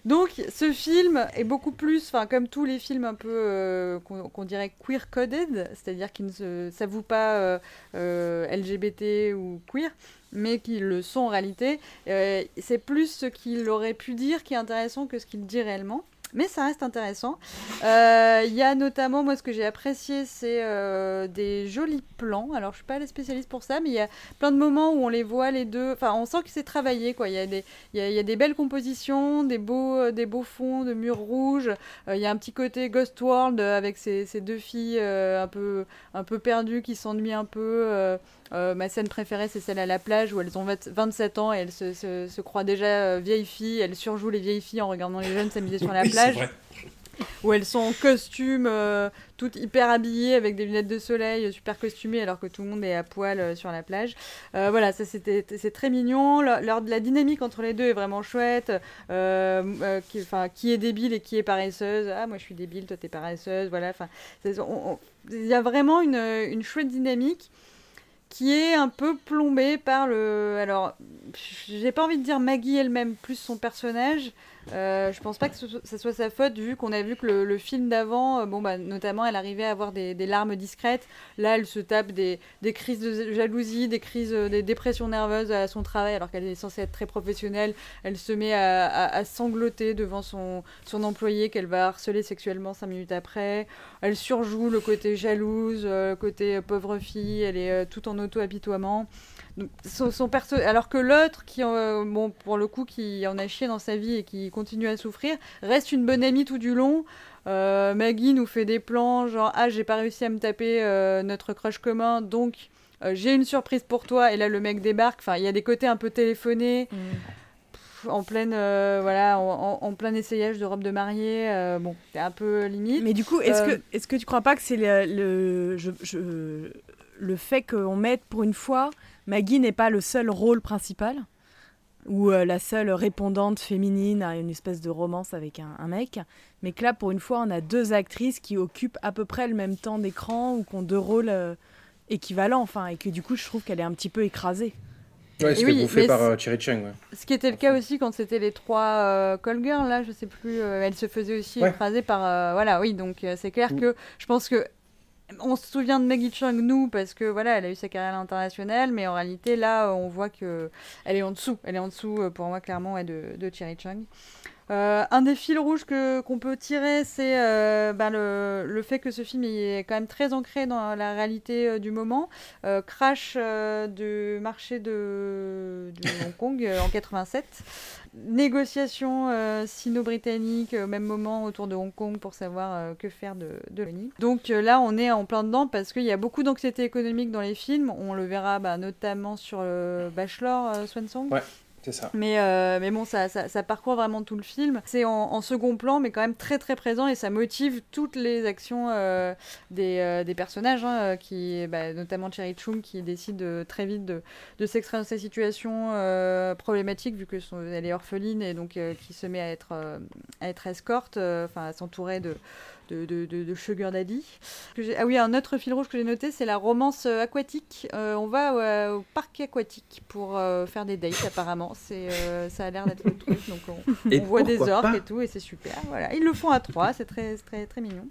S4: Donc, ce film est beaucoup plus, enfin, comme tous les films un peu euh, qu'on qu dirait queer-coded, c'est-à-dire qui ne s'avouent pas euh, euh, LGBT ou queer, mais qui le sont en réalité. c'est plus ce qu'il aurait pu dire qui est intéressant que ce qu'il dit réellement. Mais ça reste intéressant. Il euh, y a notamment, moi, ce que j'ai apprécié, c'est euh, des jolis plans. Alors, je suis pas la spécialiste pour ça, mais il y a plein de moments où on les voit les deux. Enfin, on sent que c'est travaillé, quoi. Il y, a des, y, y a des belles compositions, des beaux, des beaux fonds de murs rouges. Il euh, y a un petit côté Ghost World avec ces, deux filles euh, un, peu, un peu perdues qui s'ennuient un peu. Euh, ma scène préférée, c'est celle à la plage où elles ont 20, 27 ans et elles se, croient déjà vieilles filles. Elles surjouent les vieilles filles en regardant les jeunes s'amuser sur la
S3: oui, (laughs)
S4: plage où elles sont en costume, euh, toutes hyper habillées avec des lunettes de soleil, super costumées, alors que tout le monde est à poil euh, sur la plage. Euh, voilà, ça c'était c'est très mignon. La, la, la, dynamique entre les deux est vraiment chouette. Euh, qui, qui est débile et qui est paresseuse. Ah, moi je suis débile, toi t'es paresseuse. Voilà, enfin, il y a vraiment une, une chouette dynamique qui est un peu plombée par le. Alors, j'ai pas envie de dire Maggie elle-même plus son personnage. Euh, je pense pas que ce, soit sa faute, vu qu'on a vu que le, film d'avant, euh, bon, bah, notamment, elle arrivait à avoir des, larmes discrètes. Là, elle se tape des, crises de jalousie, des crises, euh, des dépressions nerveuses à son travail, alors qu'elle est censée être très professionnelle. Elle se met à, sangloter devant son, son employé qu'elle va harceler sexuellement cinq minutes après. Elle surjoue le côté jalouse, le côté pauvre fille. Elle est tout en auto-apitoiement. Son, son perso... Alors que l'autre, qui euh, bon, pour le coup, qui en a chié dans sa vie et qui continue à souffrir, reste une bonne amie tout du long. Euh, Maggie nous fait des plans genre Ah, j'ai pas réussi à me taper euh, notre crush commun, donc j'ai une surprise pour toi. Et là, le mec débarque. Enfin, il y a des côtés un peu téléphonés. Mm. en pleine euh, voilà en, en, plein essayage de robe de mariée euh, bon c'est un peu limite
S2: mais du coup est-ce euh... que est-ce que tu crois pas que c'est le, le je, je, le fait qu'on mette pour une fois Maggie n'est pas le seul rôle principal où euh, la seule répondante féminine a une espèce de romance avec un, un mec. Mais que là, pour une fois, on a deux actrices qui occupent à peu près le même temps d'écran ou qui ont deux rôles euh, équivalents. Enfin, et que du coup, je trouve qu'elle est un petit peu écrasée.
S5: Ouais, c'était
S4: oui,
S5: bouffé par euh, Cherry Chung. Ouais.
S4: Ce qui était le cas aussi quand c'était les trois euh, call girls, là, je sais plus, euh, elles se faisaient aussi
S5: Ouais.
S4: écraser par. euh, voilà, oui, donc euh, c'est clair
S5: Mm.
S4: que je pense que. On se souvient de Maggie Chung, nous, parce que voilà, elle a eu sa carrière à l'international, mais en réalité, là, on voit que elle est en dessous. Elle est en dessous, euh, pour moi, clairement, de, de Cherry Chung. Euh, un des fils rouges que qu'on peut tirer, c'est euh, ben, le, le fait que ce film est quand même très ancré dans la réalité euh, du moment. Crash du marché de, de (laughs) Hong Kong en 87. Négociation euh, sino-britannique euh, au même moment autour de Hong Kong pour savoir que faire de, de l'ONU. Donc là, on est en plein dedans parce qu'il y a beaucoup d'anxiété économique dans les films. On le verra bah, notamment sur le Bachelor Swansong.
S5: Ouais.
S4: Mais, euh, mais bon, ça, ça, parcourt vraiment tout le film. C'est en, second plan, mais quand même très très présent et ça motive toutes les actions euh, des, euh, des personnages, hein, qui, bah, notamment Cherry Chung qui décide très vite de, de s'extraire de sa situation problématique vu que son, elle est orpheline et donc qui se met à être, à être escorte, enfin à s'entourer de, de, de, de, Sugar Daddy. Que ah oui, un autre fil rouge que j'ai noté, c'est la romance euh, aquatique. Euh, on va euh, au parc aquatique pour euh, faire des dates apparemment. C'est, euh, ça a l'air d'être le truc. Donc on, on voit des orques et tout et c'est super. Voilà, ils le font à trois, c'est très très très mignon.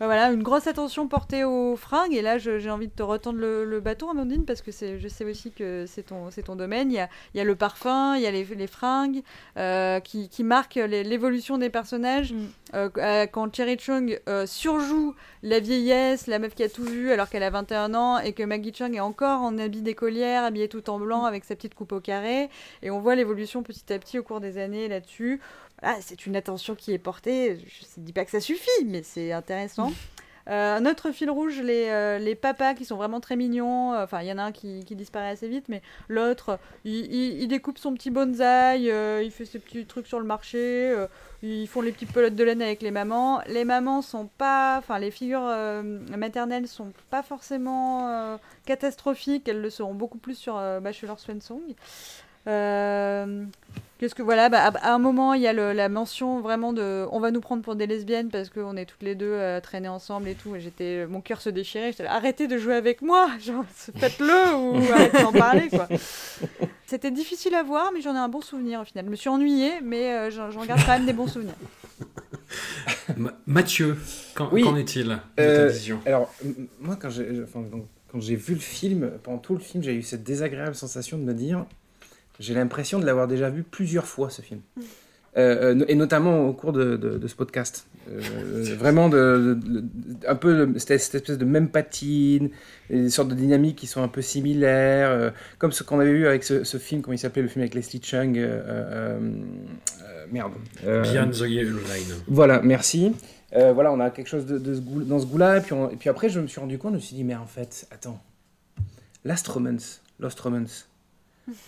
S4: Euh, voilà, une grosse attention portée aux fringues et là j'ai envie de te retendre le, le bâton Amandine parce que je sais aussi que c'est ton domaine. Il y a, il y a le parfum, il y a les, les fringues euh, qui, qui marquent l'évolution des personnages. Euh, euh, quand Cherry Chung euh, surjoue la vieillesse, la meuf qui a tout vu alors qu'elle a 21 ans et que Maggie Chung est encore en habit d'écolière, habillée tout en blanc avec sa petite coupe au carré et on voit l'évolution petit à petit au cours des années là-dessus. Voilà, c'est une attention qui est portée. Je ne dis pas que ça suffit, mais c'est intéressant. (laughs) Euh, un autre fil rouge, les, euh, les papas qui sont vraiment très mignons. Enfin, il y en a un qui, qui disparaît assez vite, mais l'autre, il, il- il découpe son petit bonsaï, euh, il fait ses petits trucs sur le marché, euh, ils font les petites pelotes de laine avec les mamans. Les mamans sont pas. Enfin, les figures euh, maternelles sont pas forcément euh, catastrophiques, elles le seront beaucoup plus sur euh, Bachelor Swansong. Euh, Qu'est-ce que voilà, bah, à, à un moment il y a le- la mention vraiment de, on va nous prendre pour des lesbiennes parce qu'on est toutes les deux euh, traînées ensemble et tout. Et j'étais, mon cœur se déchirait. J'étais là, arrêtez de jouer avec moi, (laughs) genre faites-le ou (laughs) arrêtez d'en parler quoi. C'était difficile à voir, mais j'en ai un bon souvenir au final. Je me suis ennuyée, mais euh, j'en j'en garde quand même des bons souvenirs.
S3: Ma- Mathieu, qu'en
S5: Oui.
S3: qu'en est-il de ta
S5: Euh,
S3: vision?
S5: Alors, m- moi, quand j'ai enfin, donc, quand j'ai vu le film, pendant tout le film, j'ai eu cette désagréable sensation de me dire j'ai l'impression de l'avoir déjà vu plusieurs fois, ce film. Euh, euh, et notamment au cours de, de- de ce podcast. Euh, (laughs) vraiment, de, de- de- un peu cette, cette espèce de même patine, des sortes de dynamiques qui sont un peu similaires, euh, comme ce qu'on avait vu avec ce, ce film, comment il s'appelait, le film avec Leslie Chung. euh, euh, euh, merde. Euh,
S3: Beyond the Yellow Line.
S5: voilà, merci. Euh, voilà, on a quelque chose de, de ce goût- dans ce goût-là. Et puis, on- et puis après, je me suis rendu compte, je me suis dit, mais en fait, attends. Last Romance. Lost Romance.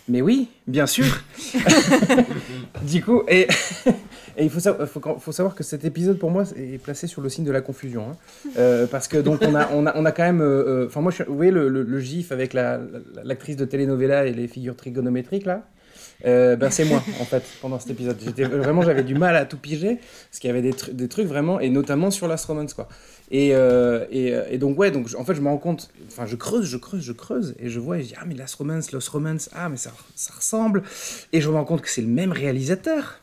S5: Mais oui, bien sûr. (laughs) du coup, et, (laughs) et il faut, sa- faut, faut savoir que cet épisode, pour moi, est placé sur le signe de la confusion. hein. Euh, parce que, donc, on a, on a, on a quand même. euh, euh, Enfin, moi, je vous voyez le, le- le gif avec la- la- l'actrice de telenovela et les figures trigonométriques, là? Euh, ben c'est moi en fait pendant cet épisode. J'étais vraiment j'avais du mal à tout piger parce qu'il y avait des trucs vraiment et notamment sur Last Romance quoi. Et, euh, et, euh, et donc ouais donc je- en fait je me rends compte enfin je creuse je creuse je creuse et je vois et je dis ah mais Last Romance Lost Romance ah mais ça ça ressemble et je me rends compte que c'est le même réalisateur.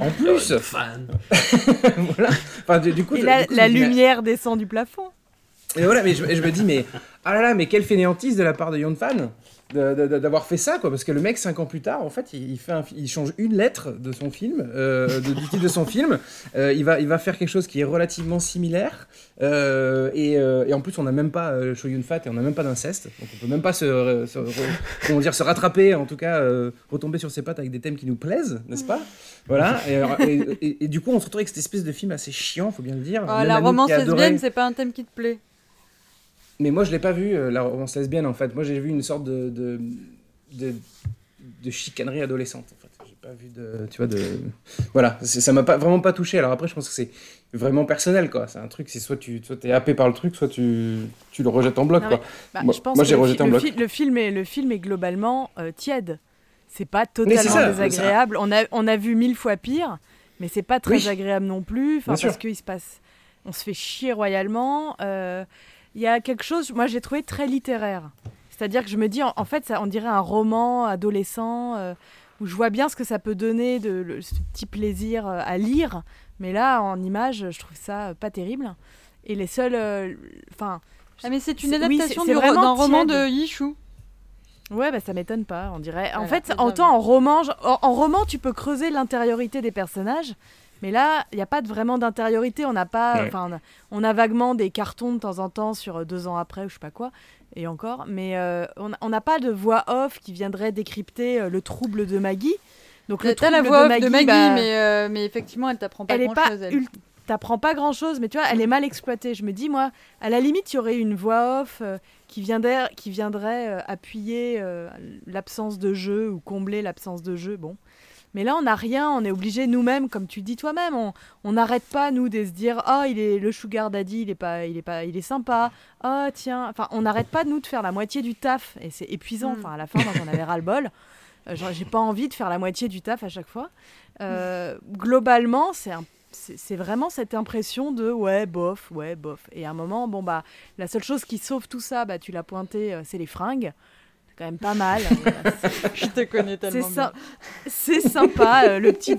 S5: En plus,
S3: Fan. (laughs)
S5: voilà. Enfin, du, du coup,
S2: Et
S5: je-
S2: la,
S5: du coup,
S2: la
S5: mais-
S2: lumière descend du plafond.
S5: et voilà, mais je, et je me dis, mais ah là là, mais quelle fainéantise de la part de Yon Fan d'avoir fait ça, quoi. Parce que le mec, cinq ans plus tard, en fait, il, il fait un fi- il change une lettre de son film, euh, de, du titre de son film. Euh, il, va, il va faire quelque chose qui est relativement similaire. Euh, et, et en plus, on n'a même pas euh, Cho Yun Fat et on n'a même pas d'inceste. Donc on peut même pas se, se- comment dire, se rattraper, en tout cas, retomber sur ses pattes avec des thèmes qui nous plaisent, n'est-ce pas? Voilà. Et, alors, et- et- et du coup, on se retrouve avec cette espèce de film assez chiant, faut bien le dire.
S4: Oh,
S5: Même
S4: la romance lesbienne, c'est pas un thème qui te plaît?
S5: Mais moi, je l'ai pas vu, euh, la romance lesbienne, en fait. Moi, j'ai vu une sorte de, de, de, de chicanerie adolescente, en fait. J'ai pas vu de... Tu vois, de... Voilà, ça m'a pas, vraiment pas touché. Alors après, je pense que c'est vraiment personnel, quoi. C'est un truc, c'est soit tu soit es happé par le truc, soit tu, tu le rejettes en bloc,
S2: Non,
S5: quoi.
S2: Bah,
S5: Moi-
S2: je pense
S5: moi,
S2: que
S5: j'ai
S2: le,
S5: rejeté en
S2: le
S5: bloc.
S2: fi- le film est, le film est globalement euh, tiède. c'est pas totalement
S5: ça,
S2: désagréable. On a, on a vu mille fois pire, mais c'est pas très
S5: Oui.
S2: agréable non plus. Parce qu'il se passe, on se fait chier royalement. Euh, Il y a quelque chose, moi j'ai trouvé très littéraire. C'est-à-dire que je me dis, en, en fait, ça, on dirait un roman adolescent euh, où je vois bien ce que ça peut donner de le- ce petit plaisir euh, à lire. Mais là, en image, je trouve ça euh, pas terrible. Et les seuls, euh, enfin.
S4: Ah, mais c'est une
S2: oui,
S4: adaptation
S2: vraiment
S4: d'un roman de Yishu.
S2: Ouais, bah ça m'étonne pas, on dirait. En fait, en temps, en roman, en roman, tu peux creuser l'intériorité des personnages, mais là, il n'y a pas de, vraiment d'intériorité. On n'a pas,
S5: Ouais.
S2: on a- on a vaguement des cartons de temps en temps sur euh, deux ans après ou je sais pas quoi, et encore, mais euh, on n'a pas de voix off qui viendrait décrypter euh, le trouble de Maggie. Donc le
S4: T'as la
S2: trouble
S4: voix
S2: de
S4: off de
S2: Maggie,
S4: Maggie,
S2: bah,
S4: mais, euh, mais effectivement, elle t'apprend pas
S2: elle est
S4: grand
S2: pas
S4: chose. elle.
S2: t'apprends pas grand chose mais tu vois elle est mal exploitée je me dis moi à la limite il y aurait une voix off euh, qui viendrait qui viendrait euh, appuyer euh, l'absence de jeu ou combler l'absence de jeu bon mais là on n'a rien on est obligé nous-mêmes comme tu dis toi-même on on n'arrête pas nous de se dire oh il est le sugar daddy il est pas il est pas il est sympa. Oh tiens. Enfin on n'arrête pas nous de faire la moitié du taf. Et c'est épuisant.
S4: Mm.
S2: enfin à la fin moi j'en avais ras le bol Euh, j'ai pas envie de faire la moitié du taf à chaque fois. Euh, globalement c'est un c'est vraiment cette impression de ouais bof ouais bof. Et à un moment bon bah la seule chose qui sauve tout ça bah tu l'as pointé euh, c'est les fringues quand même pas mal. (laughs)
S4: Je te connais tellement
S2: c'est sympa euh, le petit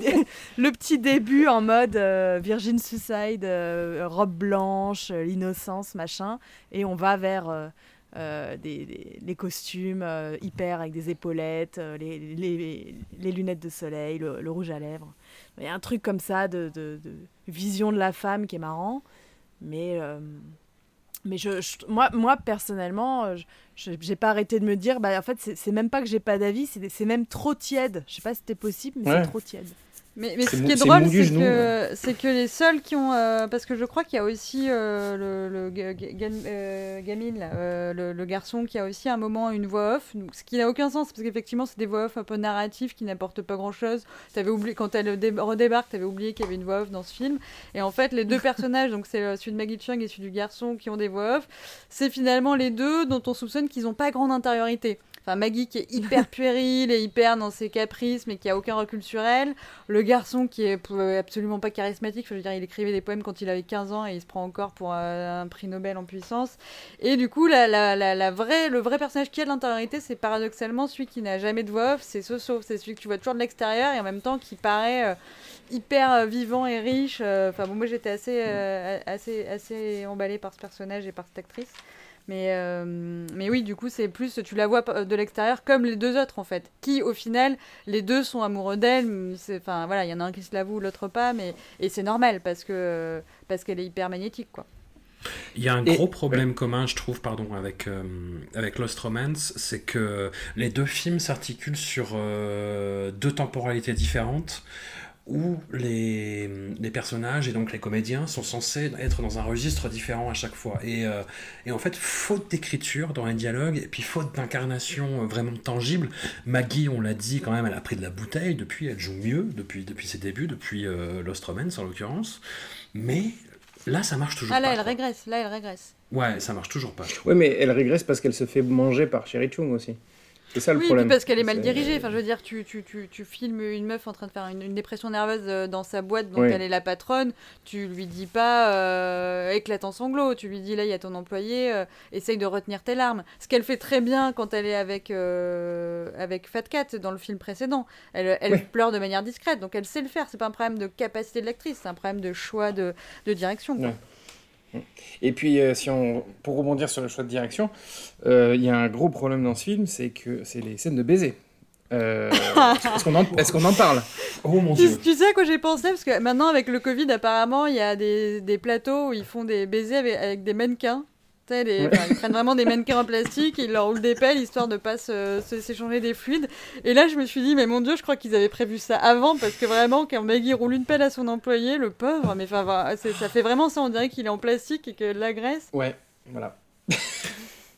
S2: le petit début en mode euh, Virgin Suicide euh, robe blanche l'innocence machin. Et on va vers des, des- les costumes hyper avec des épaulettes les, les- les lunettes de soleil le, le rouge à lèvres. Il y a un truc comme ça de, de- de vision de la femme qui est marrant. Mais mais je, je- moi, moi personnellement, euh, je- pas arrêté de me dire, bah en fait c'est même pas que j'ai pas d'avis, c'est c'est même trop tiède. Je sais pas si c'était possible, mais
S5: Ouais.
S2: c'est trop tiède.
S4: Mais, ce qui est drôle, c'est que, que les seuls qui ont. euh, parce que je crois qu'il y a aussi euh, le, le ga- ga- gan- euh, Gamine, là, le, le garçon, qui a aussi un moment une voix off. donc, Ce qui n'a aucun sens, parce qu'effectivement, c'est des voix off un peu narratives qui n'apportent pas grand chose. Avais oublié, quand elle dé- redébarque, tu avais oublié qu'il y avait une voix off dans ce film. Et en fait, les deux (laughs) personnages, donc c'est celui de Maggie Chung et celui du garçon qui ont des voix off, c'est finalement les deux dont on soupçonne qu'ils n'ont pas grande intériorité. Enfin, Maggie qui est hyper puérile et hyper dans ses caprices, mais qui a aucun recul sur elle. Le garçon qui est absolument pas charismatique. Je veux dire, il écrivait des poèmes quand il avait 15 ans et il se prend encore pour euh, un prix Nobel en puissance. Et du coup, la, vraie, le vrai personnage qui a de l'intériorité, c'est paradoxalement celui qui n'a jamais de voix off. C'est Soso. C'est celui que tu vois toujours de l'extérieur et en même temps qui paraît euh, hyper euh, vivant et riche. Enfin, bon, moi j'étais assez, assez, assez emballée par ce personnage et par cette actrice. Mais, euh, mais oui, du coup, c'est plus, tu la vois de l'extérieur comme les deux autres, en fait. Qui, au final, les deux sont amoureux d'elle. c'est- Enfin, voilà, il y en a un qui se l'avoue, l'autre pas. Mais, et c'est normal parce que parce qu'elle est hyper magnétique, quoi.
S3: Il y a un
S5: Et-
S3: gros problème commun, je trouve, pardon, avec, euh, avec Lost Romance, c'est que les deux films s'articulent sur euh, deux temporalités différentes où les, les personnages et donc les comédiens sont censés être dans un registre différent à chaque fois. Et, euh, et en fait, faute d'écriture dans les dialogues, et puis faute d'incarnation euh, vraiment tangible, Maggie, on l'a dit quand même, elle a pris de la bouteille depuis, elle joue mieux depuis, depuis ses débuts, depuis euh, Lost Romance en l'occurrence. Mais là, ça marche toujours
S4: Ah là,
S3: pas.
S4: elle régresse. Là, elle régresse.
S3: Ouais, ça marche toujours pas.
S5: Ouais, mais elle régresse parce qu'elle se fait manger par Sherry Chung aussi. C'est ça le
S4: oui,
S5: problème.
S4: puis parce qu'elle est mal dirigée. Enfin, je veux dire, tu, tu, tu, tu filmes une meuf en train de faire une, une dépression nerveuse euh, dans sa boîte dont
S5: Oui.
S4: elle est la patronne. Tu lui dis pas euh, éclate en sanglots. Tu lui dis là, il y a ton employé, euh, essaye de retenir tes larmes. Ce qu'elle fait très bien quand elle est avec, euh, avec Fat Cat dans le film précédent. Elle, elle
S5: Oui.
S4: pleure de manière discrète, donc elle sait le faire. C'est pas un problème de capacité de l'actrice, c'est un problème de choix de, de direction. quoi.
S5: Et puis, euh, si on, pour rebondir sur le choix de direction, euh, il y a un gros problème dans ce film, c'est que c'est les scènes de baiser. Euh, (laughs) Est-ce qu'on en, est-ce qu'on en parle
S3: Oh mon
S4: Tu,
S3: dieu.
S4: tu sais à quoi j'ai pensé? Parce que maintenant, avec le Covid, apparemment, il y a des, des plateaux où ils font des baisers avec, avec des mannequins.
S5: Ouais.
S4: enfin, ils prennent vraiment des mannequins en plastique, ils leur roulent des pelles histoire de pas se- se- s'échanger des fluides. Et là, je me suis dit, mais mon dieu, je crois qu'ils avaient prévu ça avant, parce que vraiment, quand Maggie roule une pelle à son employé, le pauvre, mais enfin, ça fait vraiment ça, on dirait qu'il est en plastique et que de la graisse.
S5: Ouais, voilà. (laughs)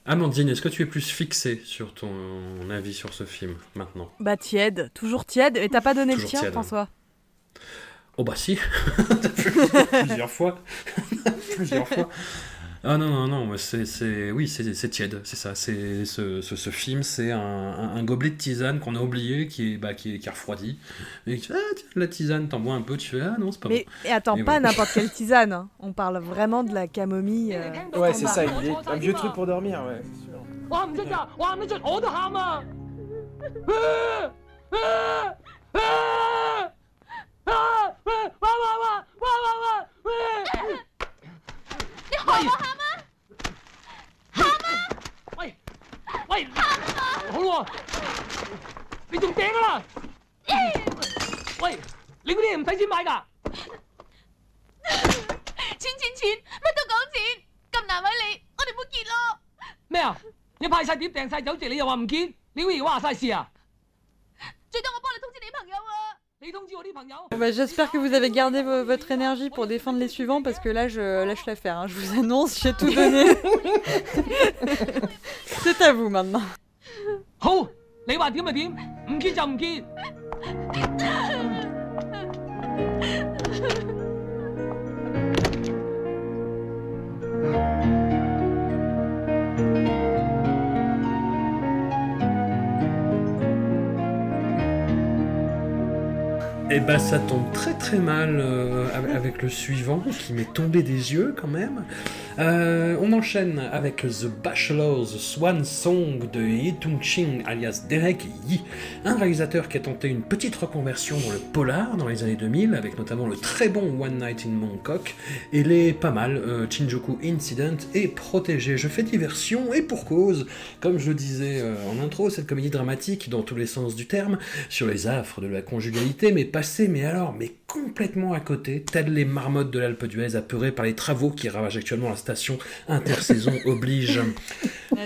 S3: Amandine, est-ce que tu es plus fixée sur ton avis sur ce film maintenant?
S2: Bah tiède, toujours tiède. Et t'as pas donné
S3: Toujours
S2: le tien,
S3: tiède, hein.
S2: François?
S3: Oh bah si, (laughs) (laughs) plusieurs fois, plusieurs fois. Ah non, non, non, c'est, c'est, oui, c'est, tiède, c'est ça. C'est, ce, ce, ce film, c'est un, un, un gobelet de tisane qu'on a oublié, qui est, bah, qui est, qui est refroidi. Et tu fais, ah, tiens, la tisane, t'en bois un peu, tu fais, ah non, c'est pas
S2: Mais et attends, pas
S3: bon.
S2: n'importe quelle tisane. hein. On parle vraiment de la camomille. euh,
S5: Ouais, c'est ça, il est un vieux truc pour dormir, ouais.
S9: 你害我喊啊！喊啊！喂喂，好喎，你仲掟啊啦！喂，你嗰啲嘢唔使錢買㗎。
S8: 錢錢錢，乜都講錢，咁難為你，我哋冇結咯。
S9: 咩啊？你派晒碟訂晒酒席，你又話唔見？你好似話晒事啊？
S8: 最多我幫你通知你朋友啊。
S4: Bah, j'espère que vous avez gardé votre énergie pour défendre les suivants parce que là je lâche l'affaire. Hein. Je vous annonce, j'ai tout donné. (laughs) C'est à vous maintenant.
S3: Bah ça tombe très très mal euh, avec- avec le suivant qui m'est tombé des yeux quand même. Euh, on enchaîne avec The Bachelor's Swan Song de Yi Tung-ching alias Derek Yi, un réalisateur qui a tenté une petite reconversion dans le polar dans les années 2000 avec notamment le très bon One Night in Bangkok et les pas mal euh, Incident et Protégé. Je fais diversion et pour cause, comme je le disais euh, en intro, cette comédie dramatique dans tous les sens du terme sur les affres de la conjugalité, mais passé, mais alors, mais complètement à côté, telles les marmottes de l'Alpe d'Huez apeurées par les travaux qui ravagent actuellement la station intersaison (laughs) oblige.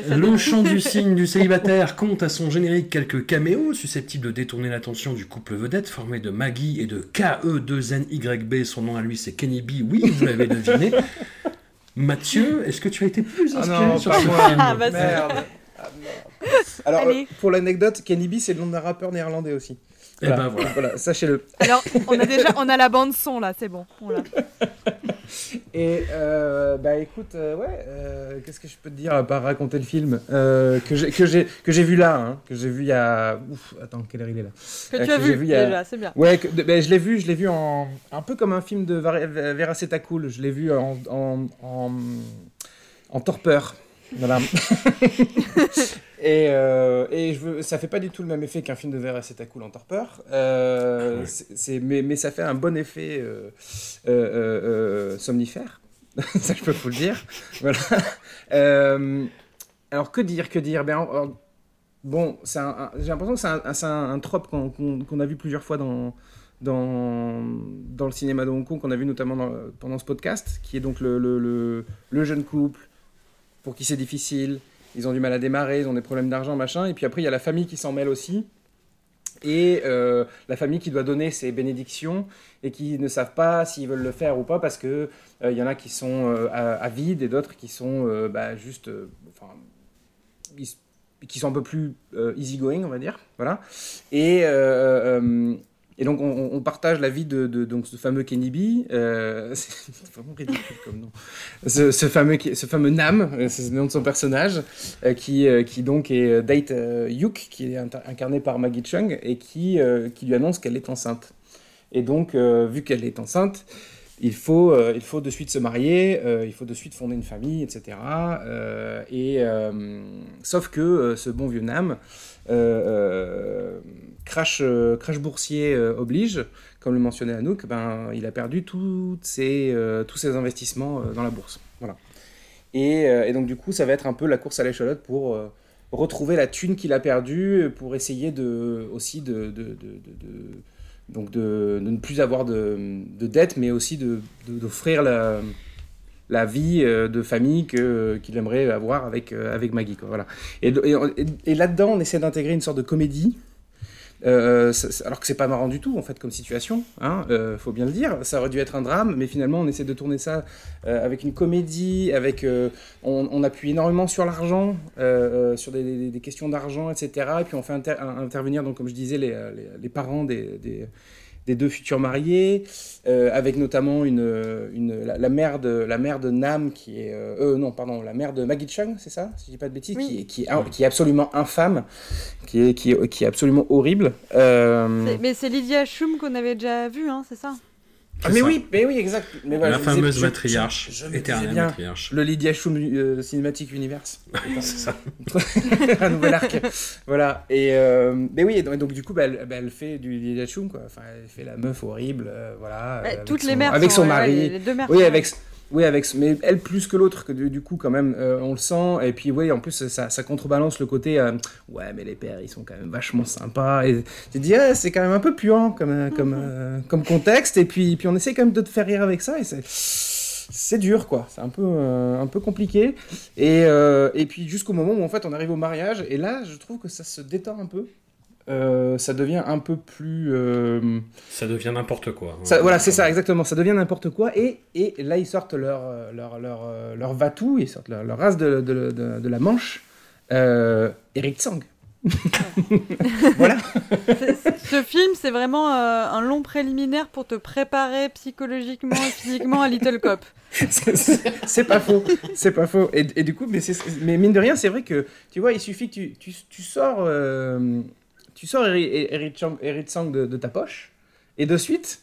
S3: Le chant du cygne du célibataire (laughs) compte à son générique quelques caméos susceptibles de détourner l'attention du couple vedette formé de Maggie et de KE2NYB. Son nom à lui c'est Kenny B. Oui, vous l'avez deviné. (laughs) Mathieu, est-ce que tu as été plus
S5: Ah
S3: inspiré
S5: non,
S3: sur ce
S5: moi.
S3: film
S4: Ah, bah, c'est-
S5: Merde. Ah. Alors, euh, pour l'anecdote, Kenny B, c'est le nom d'un rappeur néerlandais aussi.
S3: Eh ben voilà.
S5: Voilà, sachez-le.
S2: Alors, on a déjà, on a la bande son là, c'est bon. on. (laughs)
S5: Et euh, bah écoute, euh, ouais, euh, qu'est-ce que je peux te dire à part raconter le film euh, que j'ai que j'ai que j'ai vu là, hein, que j'ai vu il y a. Ouf, attends, quelle heure il est là
S4: Que
S5: Euh,
S4: tu as
S5: que
S4: vu,
S5: vu a-
S4: déjà, c'est bien.
S5: Ouais, que- ben, je l'ai vu, je l'ai vu en un peu comme un film de Veraceta Cool. Je l'ai vu en en, en, en torpeur. Voilà. (laughs) et euh, et je veux, ça fait pas du tout le même effet qu'un film de Veraceta Cool en torpeur. Euh,
S3: Ouais.
S5: c'est- c'est mais, mais ça fait un bon effet euh, euh, somnifère. (laughs) ça, je peux vous le dire. (laughs) Voilà. Alors que dire, que dire? Ben, alors, bon, c'est un- un- j'ai l'impression que c'est un, c'est un, un trope qu'on qu'on- qu'on a vu plusieurs fois dans, dans, dans le cinéma de Hong Kong, qu'on a vu notamment dans- pendant ce podcast, qui est donc le, le, le, le jeune couple, pour qui c'est difficile, ils ont du mal à démarrer, ils ont des problèmes d'argent, machin, et puis après il y a la famille qui s'en mêle aussi, et euh, la famille qui doit donner ses bénédictions, et qui ne savent pas s'ils veulent le faire ou pas, parce que euh, y en a qui sont euh, avides, et d'autres qui sont euh, bah, juste... euh, enfin, qui sont un peu plus euh, easygoing, on va dire. Voilà. Et, euh, euh, et donc, on, partage la vie de, donc, ce fameux Kenny B. euh, (laughs) c'est vraiment ridicule comme nom. Ce, fameux, ce fameux Nam, euh, c'est le nom de son personnage, euh, qui, euh, qui donc est Date Yuk, qui est incarné par Maggie Chung, et qui, qui lui annonce qu'elle est enceinte. Et donc, vu qu'elle est enceinte, il faut, euh, il faut de suite se marier, euh, il faut de suite fonder une famille, etc. Et, euh, sauf que ce bon vieux Nam, crash, crash boursier oblige, comme le mentionnait Anouk, ben, il a perdu toutes ses, tous ses investissements dans la bourse. Voilà. Et, donc du coup, ça va être un peu la course à l'échalote pour retrouver la thune qu'il a perdue, pour essayer de, aussi de- donc de, ne plus avoir de, de dettes, mais aussi d'offrir la, la vie euh, de famille qu'il aimerait avoir avec, euh, avec Maggie. Quoi, voilà. Et- et là-dedans, on essaie d'intégrer une sorte de comédie. Euh, alors que c'est pas marrant du tout en fait comme situation, hein, euh, faut bien le dire. Ça aurait dû être un drame, mais finalement on essaie de tourner ça euh, avec une comédie, avec on, appuie énormément sur l'argent, sur des, questions d'argent, etc. Et puis on fait intervenir donc comme je disais les, parents des, des deux futurs mariés, euh, avec notamment une, une, la, la mère de, la mère de Nam, qui est. Euh, euh, non, pardon, la mère de Maggie Chung, c'est ça Si je dis pas de bêtises,
S4: Oui.
S5: qui, est, qui, est, qui est absolument infâme, qui est, qui est, qui est absolument horrible. Euh,
S4: Mais c'est Lydia Schum qu'on avait déjà vu, hein, c'est ça?
S5: Ah, mais oui, mais oui, exact. Mais voilà,
S3: la
S5: disais-
S3: fameuse
S5: je-
S3: matriarche,
S5: je- je me disais
S3: éternelle
S5: bien,
S3: matriarche.
S5: Le Lydia Schum euh, Cinematic Universe. (laughs)
S3: c'est ça. (laughs)
S5: un nouvel arc. voilà. Et euh, mais oui, et donc, et donc, du coup, bah, elle, bah, elle fait du Lydia Schum, quoi. Enfin, elle fait la meuf horrible, euh, voilà. Avec
S4: Toutes
S5: son-
S4: les mères
S5: avec
S4: sont-
S5: son mari.
S4: les, les deux mères
S5: Oui,
S4: sont-
S5: avec, oui, avec, mais elle plus que l'autre, que du, du coup, quand même, euh, on le sent. Et puis, oui, en plus, ça, ça contrebalance le côté, euh, ouais, mais les pères, ils sont quand même vachement sympas. Et tu te dis, ah, c'est quand même un peu puant comme, euh, euh, comme contexte. Et puis, puis, on essaie quand même de te faire rire avec ça. Et c'est. C'est dur, quoi. C'est un peu, un peu compliqué. Et, et puis, jusqu'au moment où, en fait, on arrive au mariage. Et là, je trouve que ça se détend un peu. Euh, ça devient un peu plus. euh,
S3: Ça devient n'importe quoi. hein.
S5: ça- voilà, c'est ça, exactement. Ça devient n'importe quoi. Et, et là, ils sortent leur, euh, leur, leur, leur Vatou, ils sortent leur, leur race de, de, de, de la Manche. Euh, Eric Tsang. voilà. (laughs)
S4: Ce film, c'est vraiment euh, un long préliminaire pour te préparer psychologiquement et physiquement à Little Cop. (laughs)
S5: C'est- pas faux. C'est pas faux. Et, et du coup, mais, c'est- mais mine de rien, c'est vrai que, tu vois, il suffit que tu, tu, tu sors, euh, tu sors Eric, Eric Tsang de, ta poche, et de suite,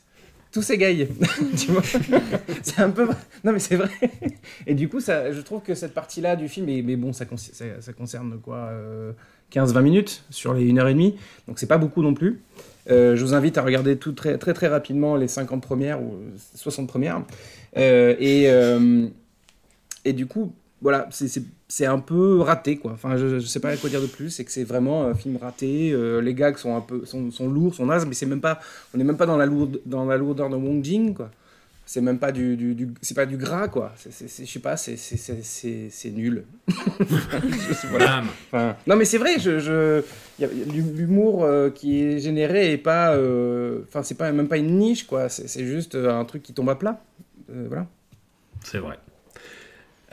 S5: tout s'égaye. (laughs) tu (laughs) C'est un peu. Non, mais c'est vrai. (laughs) Et du coup, ça, je trouve que cette partie-là du film, mais, mais ça, con- ça, ça concerne quoi euh, 15-20 minutes sur les 1h30, donc c'est pas beaucoup non plus. Euh, je vous invite à regarder très très rapidement les 50 premières ou 60 premières. Euh, euh, et du coup, voilà, c'est- un peu raté quoi. Enfin, je, je sais pas quoi dire de plus. C'est que c'est vraiment un film raté. Euh, les gags sont un peu sont, sont lourds, sont nazes, mais c'est même pas, on n'est même pas dans la lourde dans la lourdeur de Wong Jing quoi. C'est même pas du, du, du- c'est pas du gras quoi. Je sais pas, c'est nul. Je- (laughs) voilà. Enfin, non, mais c'est vrai, je, je, l'humour euh, qui est généré et pas, euh, enfin, c'est pas même pas une niche, quoi. C'est juste un truc qui tombe à plat. Voilà.
S3: C'est vrai.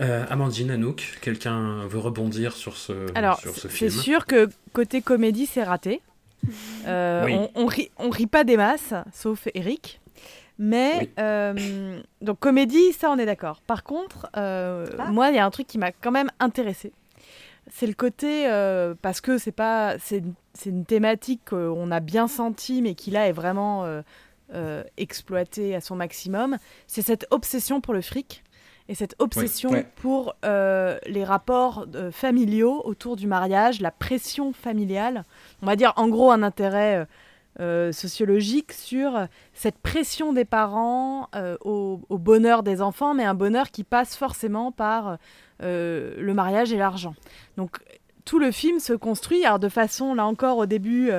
S3: Euh, Amandine, Anouk, quelqu'un veut rebondir sur ce,
S2: Alors,
S3: sur ce
S2: c'est
S3: film?
S2: sûr que côté comédie, c'est raté. Euh,
S3: Oui.
S2: on, on, rit, on rit pas des masses, sauf Eric. Mais,
S5: Oui.
S2: euh, donc comédie, ça, on est d'accord. Par contre, euh,
S4: Ah.
S2: moi, il y a un truc qui m'a quand même intéressé. C'est le côté, euh, parce que c'est pas, c'est une- thématique qu'on a bien senti, mais qui là est vraiment euh, euh, exploitée à son maximum. C'est cette obsession pour le fric et cette obsession
S5: ouais.
S2: pour euh, les rapports euh, familiaux autour du mariage, la pression familiale. On va dire en gros un intérêt euh, sociologique sur cette pression des parents au, au bonheur des enfants, mais un bonheur qui passe forcément par le mariage et l'argent. Donc tout le film se construit, alors de façon, là encore, au début,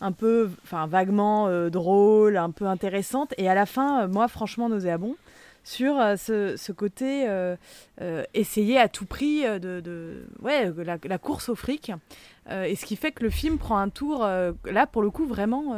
S2: un peu, enfin, vaguement drôle, un peu intéressante, et à la fin, moi, franchement, nauséabond, sur euh, ce, ce côté euh, euh, essayer à tout prix de, ouais, la, course au fric, et ce qui fait que le film prend un tour, là, pour le coup, vraiment...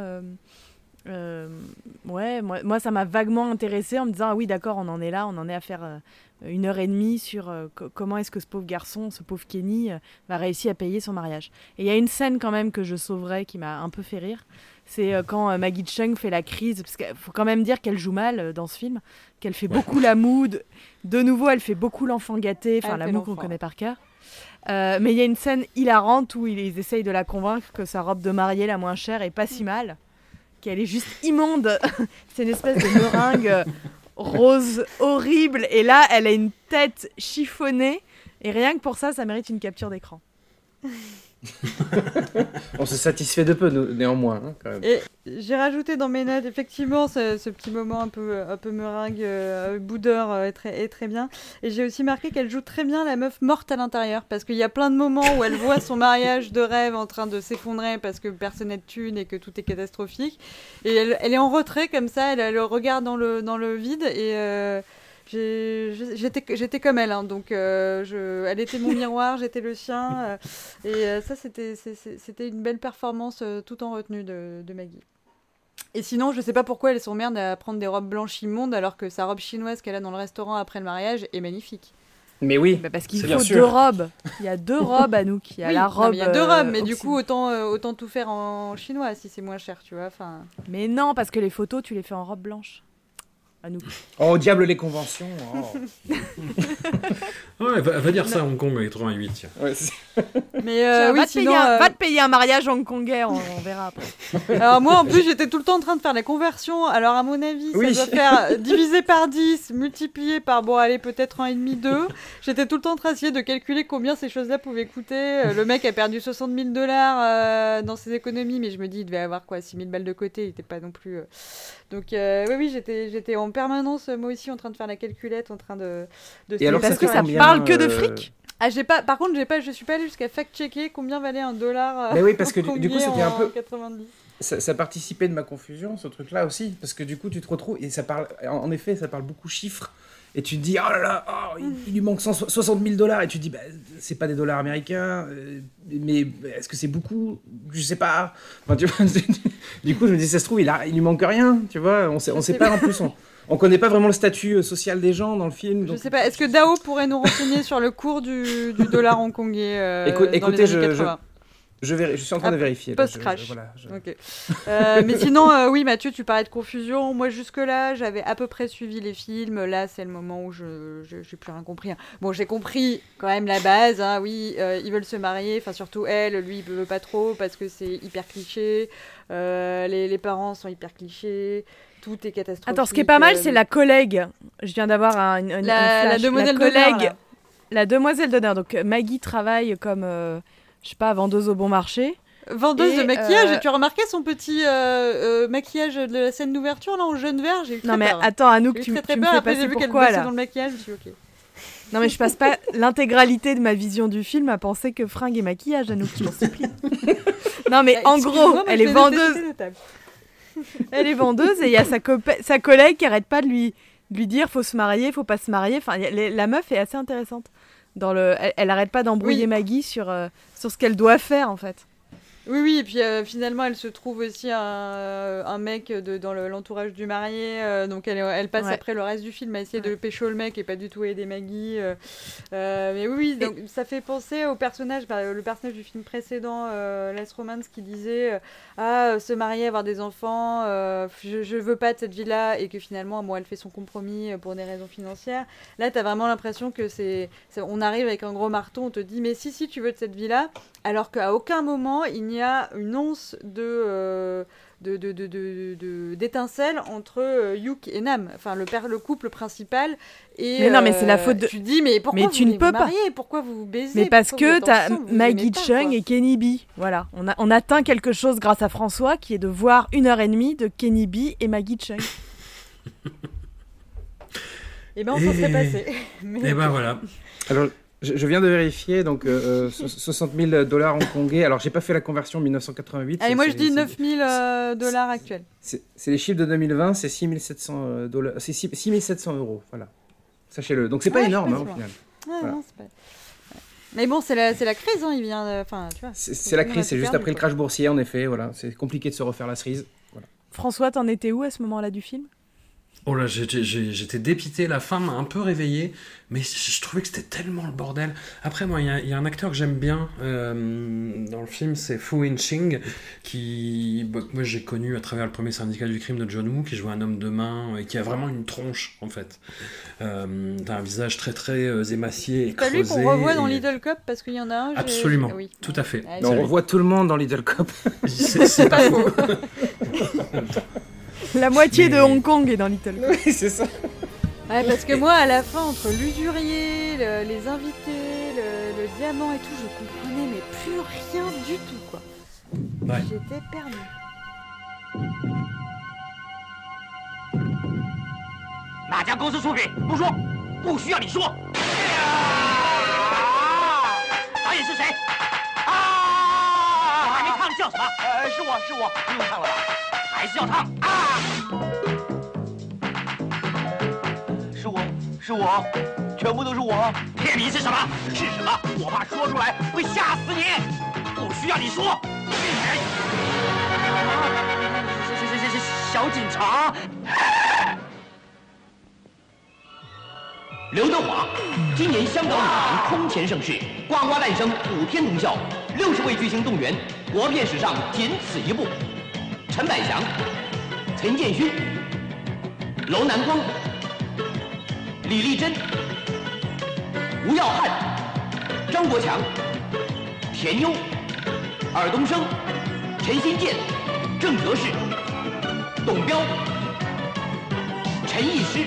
S2: ouais, moi, ça m'a vaguement intéressé en me disant ah oui d'accord on en est là, on en est à faire une heure et demie sur co- comment est-ce que ce pauvre garçon, ce pauvre Kenny va réussir à payer son mariage. Et il y a une scène quand même que je sauverai qui m'a un peu fait rire. C'est euh, quand euh, Maggie Chung fait la crise, parce qu'il faut quand même dire qu'elle joue mal euh, dans ce film, qu'elle fait beaucoup la moue. De, nouveau, elle fait beaucoup l'enfant gâté, enfin la moue qu'on connaît par cœur. Euh, mais il y a une scène hilarante où ils, ils essayent de la convaincre que sa robe de mariée la moins chère est pas si mal, qu'elle est juste immonde. (laughs) C'est une espèce de meringue rose horrible. Et là, elle a une tête chiffonnée. Et rien que pour ça, ça mérite une capture d'écran. (laughs)
S5: On se satisfait de peu, néanmoins, hein.
S4: Et j'ai rajouté dans mes notes, effectivement, ce, petit moment un peu, un peu meringue, euh, boudeur euh, est, très, bien. Et j'ai aussi marqué qu'elle joue très bien la meuf morte à l'intérieur. Parce qu'il y a plein de moments où elle voit son mariage de rêve en train de s'effondrer parce que personne n'a de thune et que tout est catastrophique. Et elle, est en retrait comme ça, elle, elle regarde dans le, dans le vide et. euh, J'étais comme elle, hein, donc euh, je, elle était mon miroir, j'étais le sien, euh, et euh, ça c'était une belle performance euh, tout en retenue de, de Maggie. Et sinon, je sais pas pourquoi elle s'emmerde à prendre des robes blanches immondes alors que sa robe chinoise qu'elle a dans le restaurant après le mariage est magnifique.
S5: Mais oui.
S2: Bah, parce qu'il faut
S5: bien sûr.
S2: deux robes. Il y a deux robes à nous. Il y a
S4: Oui,
S2: la robe.
S4: il y a deux
S2: euh,
S4: robes, mais du coup, euh, autant tout faire en chinois si c'est moins cher, tu vois. Enfin,
S2: Mais non, parce que les photos, tu les fais en robe blanche. À nous.
S5: Oh, diable les conventions. oh. (laughs)
S3: Ouais, va, va dire ça à Hong Kong en 88. tiens.
S5: Ouais, c'est-
S4: mais euh,
S2: Tiens,
S4: oui,
S2: va, te
S4: sinon.
S2: payer un,
S4: euh,
S2: va te payer un mariage hongkongais, on, on verra après. (laughs)
S4: Alors moi en plus j'étais tout le temps en train de faire la conversion. Alors à mon avis
S5: Oui.
S4: ça doit faire divisé par 10, multiplié par bon allez peut-être un et demi 2. J'étais tout le temps en train d'essayer de calculer combien ces choses-là pouvaient coûter. Euh, Le mec a perdu 60 000 dollars euh, dans ses économies mais je me dis il devait avoir quoi 6 000 balles de côté, il était pas non plus... Donc euh, oui oui j'étais j'étais en permanence moi aussi en train de faire la calculette, en train de... de
S5: Et alors,
S2: Parce
S5: ça
S2: que ça
S5: combien,
S2: parle que de
S5: euh,
S2: fric.
S4: Ah j'ai pas par contre j'ai pas je suis pas allée jusqu'à fact-checker combien valait un dollar. euh,
S5: Mais oui, parce que du- du coup, c'était un peu-
S4: 90.
S5: ça, ça participait de ma confusion, ce truc-là aussi, parce que du coup, tu te retrouves et ça parle. En en effet, ça parle beaucoup chiffres. Et tu te dis, oh là là, oh, il, il lui manque 100 60 000 dollars. Et tu te dis, bah, c'est pas des dollars américains, euh, mais est-ce que c'est beaucoup? Je sais pas. Enfin, tu vois, (laughs) du coup, je me dis, ça se trouve, il, a, il lui manque rien, tu vois. On sait, on sait pas en plus. On, on connaît pas vraiment le statut euh, social des gens dans le film.
S4: Je sais pas, est-ce que Dao pourrait nous renseigner sur le cours du, du dollar hongkongais euh,
S5: Écoute-
S4: dans
S5: écoutez,
S4: les
S5: je-
S4: années
S5: je-
S4: 80
S5: je, vér- je suis en train
S4: Ah,
S5: de vérifier. là, je-
S4: Post-crash.
S5: voilà, je-.
S4: Euh, mais sinon, euh, oui, Mathieu, tu parlais de confusion. Moi, jusque-là, j'avais à peu près suivi les films. Là, c'est le moment où je j'ai plus rien compris. hein. Bon, j'ai compris quand même la base. hein. Oui, euh, ils veulent se marier. Enfin, surtout elle. Lui, il veut pas trop parce que c'est hyper cliché. Euh, les, les parents sont hyper clichés. Tout est catastrophique.
S2: Attends, ce qui est pas mal,
S4: euh,
S2: c'est la collègue. Je viens d'avoir un, une, une
S4: La- la
S2: flash.
S4: demoiselle
S2: collègue.
S4: d'honneur, là.
S2: La demoiselle d'honneur. Donc Maggie travaille comme, euh, je sais pas, vendeuse au bon marché.
S4: Vendeuse
S2: Et,
S4: de maquillage,
S2: euh,
S4: et tu as remarqué son petit euh, euh, maquillage de la scène d'ouverture là en jaune vert? J'ai eu très
S2: Non mais
S4: peur.
S2: attends, Anouk, tu,
S4: très, très
S2: tu me
S4: peur.
S2: fais
S4: Après,
S2: passer pourquoi
S4: bossait
S2: là
S4: dans le maquillage, je me suis ok.
S2: Non mais je passe pas (laughs) l'intégralité de ma vision du film à penser que fringues et maquillage, Anouk, je t'en supplie. (laughs) non mais
S4: Bah,
S2: en gros,
S4: moi,
S2: elle est vendeuse. (laughs) Elle est vendeuse et il y a sa, sa collègue qui arrête pas de lui, de lui dire faut se marier, faut pas se marier. Enfin, la meuf est assez intéressante. Dans le, elle, elle arrête pas d'embrouiller
S4: Oui.
S2: Maggie sur, euh, sur ce qu'elle doit faire en fait.
S4: Oui, oui, et puis euh, finalement, elle se trouve aussi un, un mec de, dans le- l'entourage du marié, euh, donc elle, elle passe
S2: Ouais.
S4: après le reste du film à essayer de pécho le mec et pas du tout aider Maggie. euh, mais oui, donc, ça fait penser au personnage, bah, le personnage du film précédent, Last Romance, qui disait Ah, se marier, avoir des enfants, je, je veux pas de cette vie-là, et que finalement, bon, elle fait son compromis pour des raisons financières. Là, t'as vraiment l'impression que c'est, c'est- on arrive avec un gros marteau, on te dit Mais si, si, tu veux de cette vie-là, alors qu'à aucun moment il n'y a une once de, euh, de, de, de, de- de- d'étincelle entre euh, Yuk et Nam, enfin le père, le couple principal. Et,
S2: Mais non, mais c'est la
S4: euh,
S2: faute de-
S4: Tu dis, mais pourquoi
S2: Mais
S4: vous
S2: tu ne peux
S4: vous
S2: pas.
S4: Pourquoi vous vous baisez?
S2: Mais parce que t'as Maggie Chung
S4: quoi.
S2: et Kenny B. Voilà, on, a, on atteint quelque chose grâce à François qui est de voir une heure et demie de Kenny B et Maggie Chung.
S4: Eh ben, on s'en serait
S3: Et-
S4: passé. (laughs) Mais
S3: Et
S4: ok.
S3: ben voilà.
S5: Alors, je, je viens de vérifier, donc euh, euh, so- 60 000 dollars hongkongais. Alors, j'ai pas fait la conversion 1988.
S4: Allez,
S5: c'est-
S4: moi je
S5: c'est-
S4: dis
S5: c'est-
S4: 9000 euh, dollars actuels.
S5: C'est c'est les chiffres de 2020, c'est 6700 euh, dollars, c'est 6 6700 euros, voilà. Sachez-le. Donc c'est pas
S4: Ouais,
S5: énorme hein, au final.
S4: Ouais,
S5: Voilà.
S4: non, c'est pas- Mais bon, c'est la, c'est la crise, hein, il vient. de- Enfin, tu vois.
S5: C'est c'est la crise, c'est
S4: tout
S5: juste après le crash boursier, en effet. Voilà, c'est compliqué de se refaire la cerise. Voilà.
S2: François, t'en étais où à ce moment-là du film?
S3: Oh là, j'étais dépité, la fin m'a un peu réveillé, mais je je trouvais que c'était tellement le bordel. Après, moi, il y, a- il y a un acteur que j'aime bien euh, dans le film, c'est Fu Winching, qui, bah, que moi j'ai connu à travers le premier syndicat du crime de John Woo, qui joue un homme de main et qui a vraiment une tronche, en fait. Euh, T'as un visage très très euh, émacié et
S4: T'as lui
S3: creusé.
S4: qu'on revoit dans Little Cup parce qu'il y en a un.
S3: Absolument,
S4: Ah oui.
S3: tout à fait.
S4: Ah,
S5: on
S3: lui.
S5: revoit tout le monde dans Little Cop.
S3: C'est c'est pas (laughs) faux. (laughs) (laughs)
S2: La moitié
S3: Mais-
S2: de Hong Kong est dans Little
S5: oui, c'est ça.
S4: Ouais, parce que moi, à la fin, entre l'usurier, le- les invités, le, le diamant et tout, je comprenais mais plus rien du tout, quoi.
S3: Ouais.
S4: J'étais perdue.
S6: 哪家是我，全部都是我。骗你是什么？是什么？我怕说出来会吓死你。不需要你说。是是是是是小警察。刘德华，今年香港影坛空前盛世，呱呱诞生，普天同笑，六十位巨星动员，国片史上仅此一部。陈百祥、陈建勋、楼南光、李丽珍、吴耀汉、张国强、田优、尔冬升、陈新建、郑则仕、董彪、陈义师、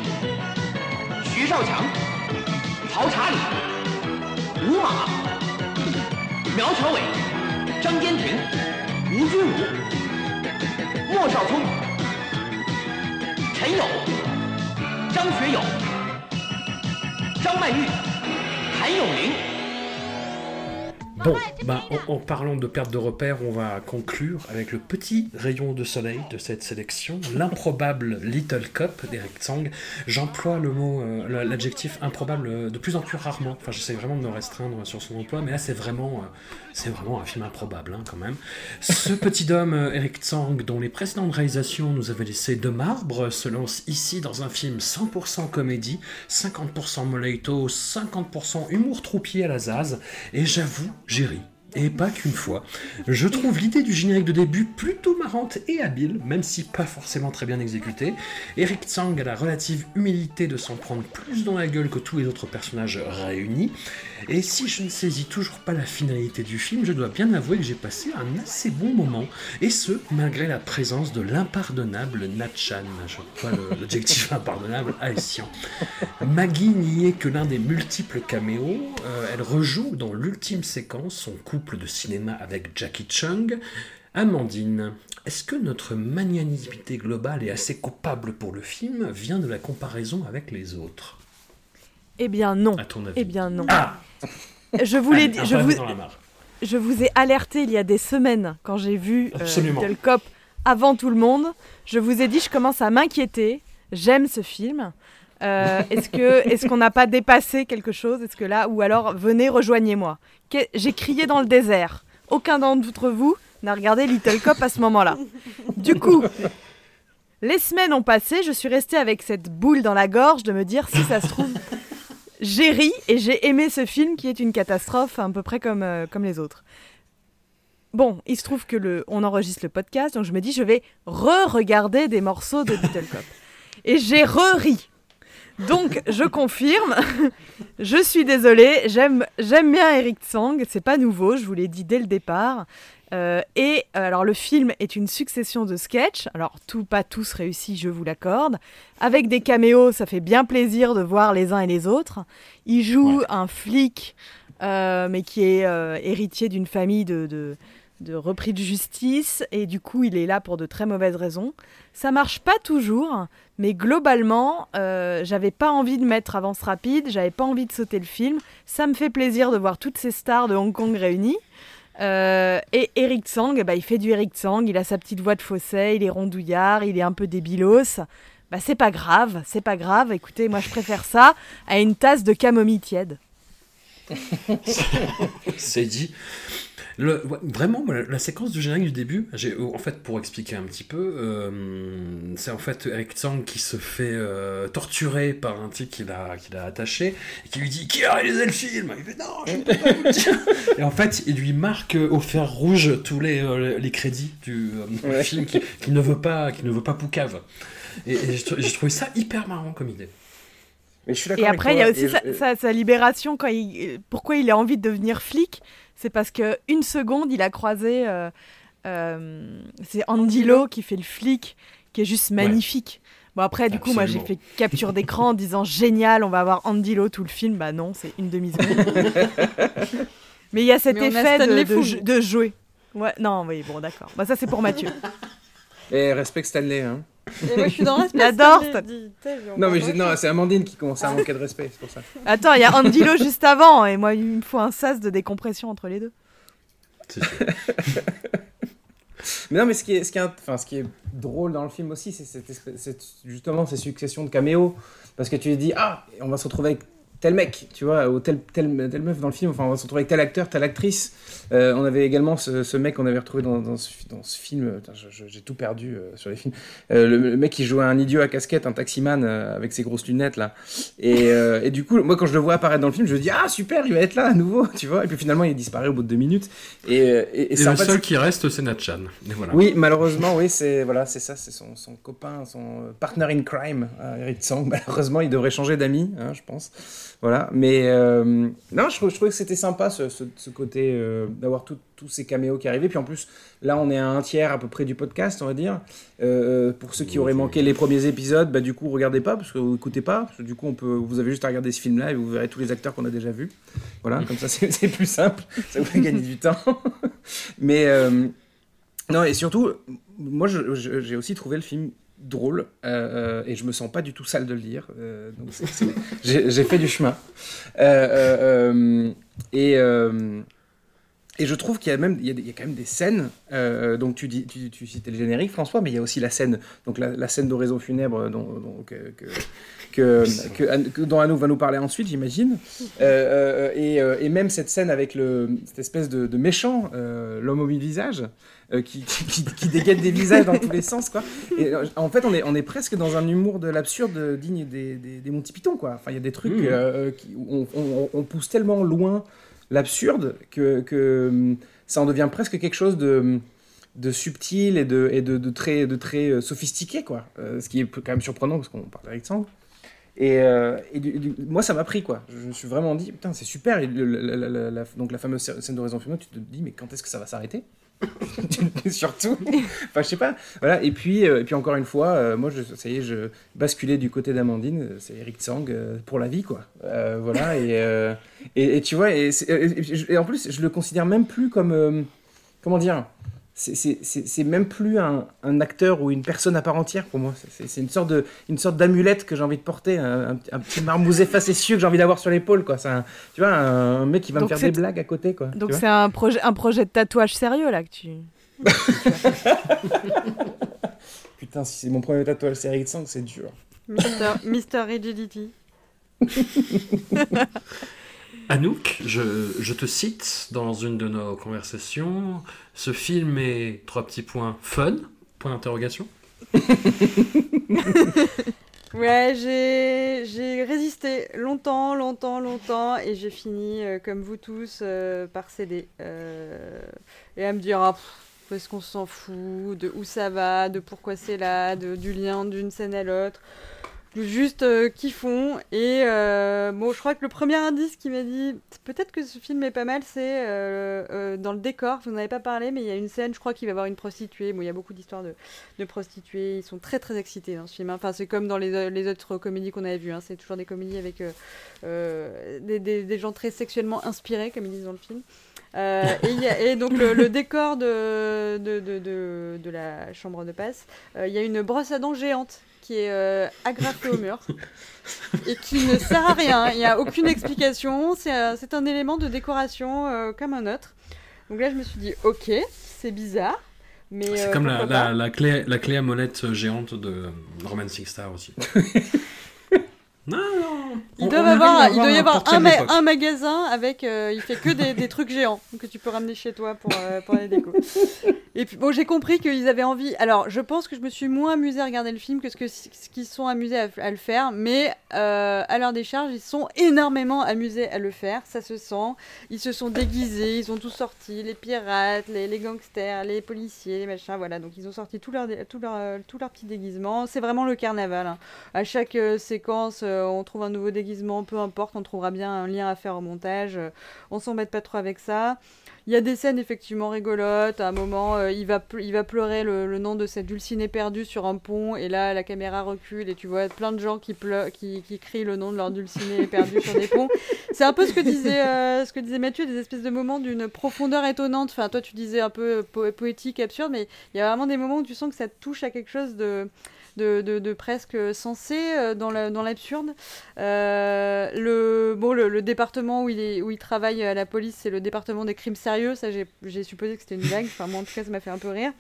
S6: 徐少强、曹查理、吴马、苗侨伟、张坚庭、吴君如、莫少聪、陈友、张学友、张曼玉、谭咏麟。
S3: Bon, bah, en, en parlant de perte de repères, on va conclure avec le petit rayon de soleil de cette sélection, l'improbable Little Cup d'Eric Tsang. J'emploie le mot, euh, l'adjectif improbable euh, de plus en plus rarement. Enfin, j'essaie vraiment de me restreindre sur son emploi, mais là, c'est vraiment, euh, c'est vraiment un film improbable, hein, quand même. Ce petit homme, euh, Eric Tsang, dont les précédentes réalisations nous avaient laissé de marbre, se lance ici dans un film 100% comédie, 50% moleito, 50% humour troupier à la Zaz, et j'avoue, j'ai ri. Et pas qu'une fois. Je trouve l'idée du générique de début plutôt marrante et habile, même si pas forcément très bien exécutée. Eric Tsang a la relative humilité de s'en prendre plus dans la gueule que tous les autres personnages réunis. Et si je ne saisis toujours pas la finalité du film, je dois bien avouer que j'ai passé un assez bon moment. Et ce, malgré la présence de l'impardonnable Natchan. Je vois (laughs) l'adjectif impardonnable. Maggie n'y est que l'un des multiples caméos. Euh, elle rejoue dans l'ultime séquence son couple de cinéma avec Jackie Chung. Amandine, est-ce que notre magnanimité globale et assez coupable pour le film vient de la comparaison avec les autres?
S2: Eh bien non.
S3: À ton avis
S2: Eh bien non.
S3: Ah
S2: Je vous l'ai dit,
S3: Un
S2: je vous, je vous ai alerté il y a des semaines quand j'ai vu euh, Cop avant tout le monde. Je vous ai dit, je commence à m'inquiéter. J'aime ce film. Euh, est-ce que est-ce qu'on n'a pas dépassé quelque chose? Est-ce que là ou alors venez rejoignez-moi. J'ai crié dans le désert. Aucun d'entre vous n'a regardé Little Cop à ce moment-là. Du coup, les semaines ont passé. Je suis restée avec cette boule dans la gorge de me dire si ça se trouve. J'ai ri et j'ai aimé ce film qui est une catastrophe à peu près comme, euh, comme les autres. Bon, il se trouve que le, on enregistre le podcast, donc je me dis je vais re-regarder des morceaux de Little Cop. Et j'ai re-ri. Donc je confirme, je suis désolée, j'aime j'aime bien Eric Tsang, c'est pas nouveau, je vous l'ai dit dès le départ. Euh, et euh, alors le film est une succession de sketchs, alors tout pas tous réussis, je vous l'accorde, avec des caméos, ça fait bien plaisir de voir les uns et les autres. Il joue un flic, euh, mais qui est euh, héritier d'une famille de, de, de repris de justice, et du coup il est là pour de très mauvaises raisons. Ça marche pas toujours, mais globalement, euh, j'avais pas envie de mettre avance rapide, j'avais pas envie de sauter le film. Ça me fait plaisir de voir toutes ces stars de Hong Kong réunies. Euh, et Eric Tsang, ben, il fait du Eric Tsang, il a sa petite voix de fausset, il est rondouillard, il est un peu débilos. Bah, c'est pas grave, c'est pas grave. Écoutez, moi je préfère ça à une tasse de camomille tiède. (laughs)
S3: C'est dit. Le, ouais, vraiment, la, la séquence du générique du début, j'ai, en fait, pour expliquer un petit peu, euh, c'est en fait Eric Tsang qui se fait euh, torturer par un type qu'il a, qu'il a attaché et qui lui dit Qui a réalisé le film? Il fait Non, je ne peux pas vous dire. (laughs) Et en fait, il lui marque euh, au fer rouge tous les, euh, les crédits du, euh,
S5: Ouais.
S3: film qui, qui ne veut pas, qui ne veut pas Poucave. Et, et j'ai trou- j'ai trouvé ça hyper marrant comme idée.
S5: Mais je suis d'accord
S2: Et après, il y a aussi
S5: et
S2: sa,
S5: je-
S2: sa- sa libération quand il. Pourquoi il a envie de devenir flic? C'est parce que une seconde, il a croisé. euh, euh, c'est Andy Lo qui fait le flic, qui est juste magnifique. Bon après, du coup, moi j'ai fait capture d'écran en disant (laughs) génial, on va avoir Andy Lo tout le film. Bah non, c'est une demi seconde. (laughs) Mais il y a cet
S4: Mais on a
S2: effet de, jouer. Ouais, non, oui, bon, d'accord. Bah ça c'est pour Mathieu. (laughs)
S5: Et respecte Stanley. Hein.
S4: Et moi, je suis dans (laughs) le respect. Sais, on
S5: Non, mais non, c'est Amandine qui commence à manquer de respect, c'est pour ça.
S2: Attends, il y a Andy Lo (laughs) juste avant, et moi il me faut un sas de décompression entre les deux. (laughs)
S5: Mais non, mais ce qui est, ce qui est, enfin, ce qui est drôle dans le film aussi, c'est justement ces successions de caméos. Parce que tu dis, ah, on va se retrouver avec tel mec, tu vois, ou tel, tel, tel meuf dans le film, enfin on va se retrouver avec tel acteur, telle actrice. Euh, on avait également ce, ce mec qu'on avait retrouvé dans, dans, ce, dans ce film, je- j'ai tout perdu euh, sur les films, Euh, le, le mec qui jouait un idiot à casquette, un taximan euh, avec ses grosses lunettes là. Et, euh, et du coup, moi quand je le vois apparaître dans le film, je me dis ah super, il va être là à nouveau, (laughs) tu vois. Et puis finalement il disparaît au bout de deux minutes. Et, euh, et,
S3: le seul qui reste, c'est Natchan. Voilà.
S5: oui, malheureusement, oui, c'est voilà, c'est ça, c'est son, son copain, son euh, partner in crime, euh, Eric Tsang. (laughs) Malheureusement, il devrait changer d'amis, hein, je pense. Voilà, mais euh, non, je, je trouvais que c'était sympa ce, ce- ce côté euh, d'avoir tous ces caméos qui arrivaient. Puis en plus, là, on est à un tiers à peu près du podcast, on va dire. Euh, pour ceux qui auraient manqué les premiers épisodes, bah du coup, regardez pas parce que vous écoutez pas, parce que du coup, on peut, vous avez juste à regarder ce film-là et vous verrez tous les acteurs qu'on a déjà vus. Voilà, comme ça, (laughs) c'est plus simple, ça vous fait gagner du temps. (laughs) mais non, et surtout, moi, j'ai aussi trouvé le film drôle euh, euh, et je me sens pas du tout sale de le dire. euh, donc j'ai fait du chemin. Et, et je trouve qu'il y a même il y a, des- il y a quand même des scènes. euh, donc tu, dis, tu, tu citais le générique, François, mais il y a aussi la scène, donc la, la scène d'oraison funèbre dont, dont- que, que, que, que, Anne- que- dont Anouk va nous parler ensuite, j'imagine. Euh, euh, et, et même cette scène avec le, cette espèce de, de méchant, l'homme au mille visages, qui, qui, dégaine des visages dans tous les sens, quoi. Et en fait, on est, on est presque dans un humour de l'absurde digne des, des, des Monty Python, quoi. Enfin, il y a des trucs euh, qui, où on, on- on pousse tellement loin l'absurde que, que hum, ça en devient presque quelque chose de de subtil et de, et de, de très, de très euh, sophistiqué, quoi. Euh, ce qui est quand même surprenant parce qu'on parle Sang. Et, euh, et moi, ça m'a pris, quoi. Je me suis vraiment dit, putain, c'est super. La, donc, la fameuse scène d'horizon funèbre, tu te dis, mais quand est-ce que ça va s'arrêter? (laughs) Surtout. Enfin, je sais pas. Voilà. Et puis, euh, et puis encore une fois, euh, moi, je, ça y est, je basculais du côté d'Amandine. C'est Eric Tsang euh, pour la vie, quoi. Voilà. Et, et, tu vois, et, et- en plus, je le considère même plus comme. comment dire c'est- c'est c'est- c'est même plus un, un acteur ou une personne à part entière pour moi. C'est- C'est une sorte de une sorte d'amulette que j'ai envie de porter, un, un- un petit marmousé facétieux que j'ai envie d'avoir sur l'épaule, quoi. C'est un, tu vois, un, mec qui va
S2: Donc
S5: me faire des blagues à côté, quoi.
S2: Donc c'est un projet, un projet de tatouage sérieux là que tu. (laughs)
S5: Putain, si c'est mon premier tatouage, Eric Sang, c'est dur.
S4: Mister, Mister Rigidity. (laughs)
S3: Anouk, je, je te cite dans une de nos conversations. Ce film est trois petits points fun. Point d'interrogation. (laughs)
S4: Ouais, j'ai j'ai résisté longtemps, longtemps, longtemps, et j'ai fini, euh, comme vous tous, euh, par céder. Euh, et à me dire, ah, pff, est-ce qu'on s'en fout, de où ça va, de pourquoi c'est là, de, du lien d'une scène à l'autre? Juste euh, kiffons. Et euh, bon, je crois que le premier indice qui m'a dit peut-être que ce film est pas mal, c'est euh, euh, dans le décor. Vous n'en avez pas parlé, mais il y a une scène, je crois qu'il va y avoir une prostituée. Bon, il y a beaucoup d'histoires de, de prostituées. Ils sont très très excités dans ce film. hein. Enfin, c'est comme dans les, les autres comédies qu'on avait vues. hein. C'est toujours des comédies avec des, des- gens très sexuellement inspirés, comme ils disent dans le film. Et, donc le, décor de, de, de, de- la chambre de passe, il y a une brosse à dents géante qui est euh, agrafée au mur et qui ne sert à rien. Il n'y a aucune explication. C'est un, c'est un élément de décoration euh, comme un autre. Donc là, je me suis dit, ok, c'est bizarre. Mais
S3: C'est
S4: euh,
S3: comme la clé, la clé à molette géante de Romancing Star aussi. (laughs) non, non.
S4: Ils
S3: on-
S4: doivent
S3: on arrive
S4: avoir,
S3: à
S4: il doit y avoir un, ma- magasin avec, euh, il fait que des, des trucs géants que tu peux ramener chez toi pour, euh, pour les décos. Et puis bon, j'ai compris qu'ils avaient envie. Alors, je pense que je me suis moins amusée à regarder le film que ce qu'ils se sont amusés à, à le faire, mais euh, à leur décharge, ils sont énormément amusés à le faire. Ça se sent. Ils se sont déguisés, ils ont tout sorti, les pirates, les, les gangsters, les policiers, les machins. Voilà, donc ils ont sorti tous leurs tout leur, euh, tout leur petits déguisements. C'est vraiment le carnaval. hein. À chaque séquence, on trouve un nouveau déguisement, peu importe, on trouvera bien un lien à faire au montage. euh, on s'embête pas trop avec ça. Il y a des scènes effectivement rigolotes. À un moment, euh, il, va il va pleurer le, le nom de cette dulcinée perdue sur un pont, et là, la caméra recule, et tu vois plein de gens qui, qui, qui crient le nom de leur dulcinée perdue sur des ponts. C'est un peu ce que disait, euh, ce que disait Mathieu, des espèces de moments d'une profondeur étonnante. Enfin, toi, tu disais un peu po- poétique, absurde, mais il y a vraiment des moments où tu sens que ça touche à quelque chose de de, presque sensé euh, dans la- dans l'absurde. Euh, le, bon, le, département où il, travaille à la police, c'est le département des crimes sérieux. Ça, j'ai supposé que c'était une blague. Enfin, moi, en tout cas, ça m'a fait un peu rire.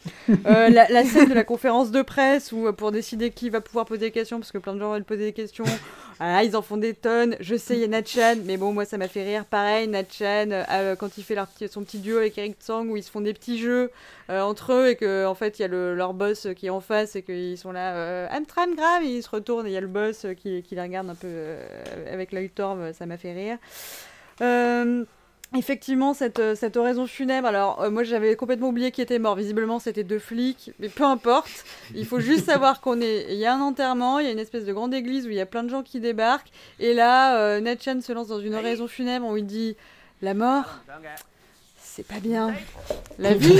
S4: Euh, la, scène de la conférence de presse où, pour décider qui va pouvoir poser des questions, parce que plein de gens veulent poser des questions, ah, ils en font des tonnes. Je sais, il y a Natchan, mais bon, moi, ça m'a fait rire. Pareil, Natchan, euh, quand il fait leur son petit duo avec Eric Tsang, où ils se font des petits jeux euh, entre eux, et que en fait, il y a le, leur boss qui est en face, et qu'ils sont là, euh, grave, et ils se retournent, et il y a le boss qui, qui les regarde un peu euh, avec l'œil torve, ça m'a fait rire. Euh, Effectivement, cette, cette oraison funèbre, alors euh, moi j'avais complètement oublié qui était mort. Visiblement, c'était deux flics, mais peu importe. Il faut juste savoir qu'on est. Il y a un enterrement, il y a une espèce de grande église où il y a plein de gens qui débarquent. Et là, euh, Ned Chen se lance dans une oraison funèbre où il dit La mort, c'est pas bien. La vie,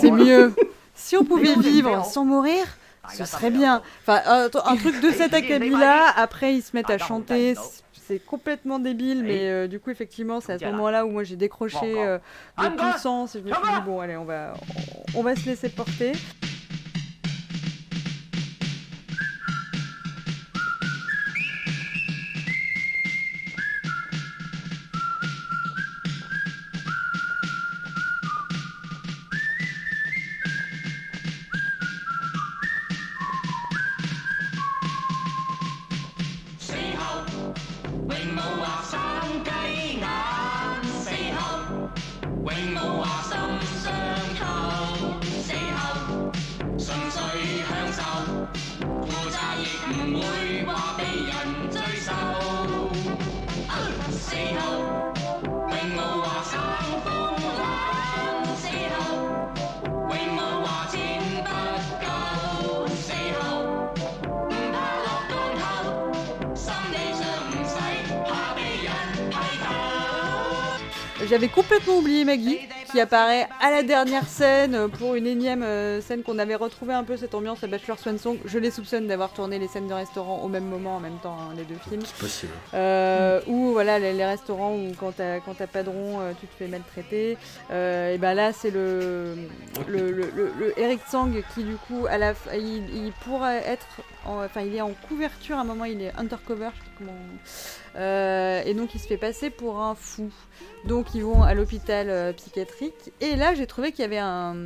S4: c'est mieux. Si on pouvait vivre sans mourir, ce serait bien. Enfin, un, un truc de (laughs) cet acabit-là. Après, ils se mettent à chanter. C'est complètement débile, mais euh, du coup, effectivement, c'est à ce moment-là où moi j'ai décroché euh, de tout le sens et je me suis dit, bon, allez, on va, on va se laisser porter. Apparaît à la dernière scène pour une énième euh, scène qu'on avait retrouvé un peu cette ambiance à Bachelor Swan Song. Je les soupçonne d'avoir tourné les scènes de restaurant au même moment, en même temps, hein, les deux films.
S3: C'est possible.
S4: Euh, ou voilà les, les restaurants où quand t'as quand t'as pas de rond euh, tu te fais maltraiter euh, et ben là c'est le le, le, le- le Eric Tsang qui du coup à la fin il, il pourrait être en- enfin il est en couverture à un moment il est undercover je sais pas comment euh, et donc il se fait passer pour un fou. Donc ils vont à l'hôpital euh, psychiatrique. Et là j'ai trouvé qu'il y avait un,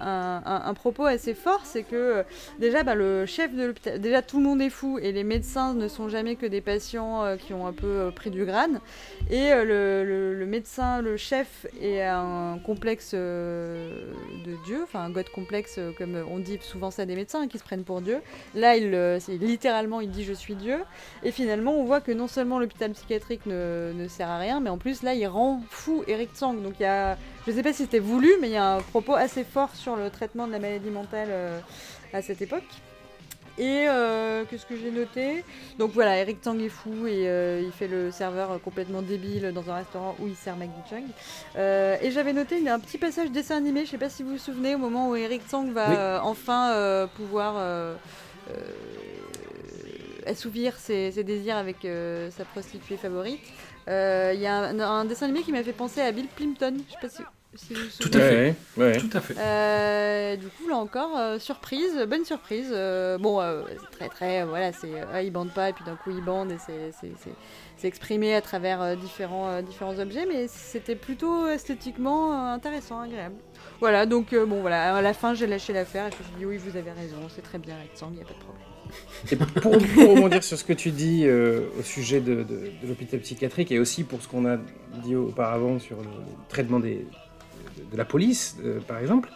S4: un, propos assez fort c'est que euh, déjà bah, le chef de l'hôpital déjà tout le monde est fou et les médecins ne sont jamais que des patients qui ont un peu pris du grane et le, médecin le chef est un complexe de Dieu enfin un god complexe comme on dit souvent ça des médecins hein, qui se prennent pour Dieu. Là il euh, littéralement il dit je suis Dieu et finalement on voit que non seulement l'hôpital psychiatrique ne, ne sert à rien mais en plus là il rend fou Eric Tsang donc il y a je sais pas si c'était voulu mais il y a un propos assez fort sur le traitement de la maladie mentale euh, à cette époque et euh, qu'est-ce que j'ai noté? Donc voilà, Eric Tang est fou et euh, il fait le serveur complètement débile dans un restaurant où il sert Maggie Chung. Euh, et j'avais noté il y a un petit passage dessin animé, je sais pas si vous vous souvenez, au moment où Eric Tang va
S3: Oui.
S4: enfin pouvoir assouvir ses, ses désirs avec euh, sa prostituée favorite. Euh, Il y a un, un dessin animé qui m'a fait penser à Bill Plimpton, je sais pas si, si vous vous
S3: Tout
S4: souvenez.
S3: à fait.
S5: Ouais, ouais.
S3: Tout à fait.
S4: Euh, du coup, là encore, euh, surprise, bonne surprise. Euh, bon, euh, c'est très très, euh, voilà, c'est, euh, il bande pas et puis d'un coup il bande et c'est, c'est, c'est- c'est exprimé à travers euh, différents, euh, différents objets, mais c'était plutôt esthétiquement euh, intéressant, agréable. Voilà, donc euh, bon, voilà, à la fin j'ai lâché l'affaire et me suis dit oui, vous avez raison, c'est très bien il n'y a pas de problème.
S5: Et pour, rebondir sur ce que tu dis euh, au sujet de, l'hôpital psychiatrique et aussi pour ce qu'on a dit auparavant sur le, traitement de, la police, euh, par exemple,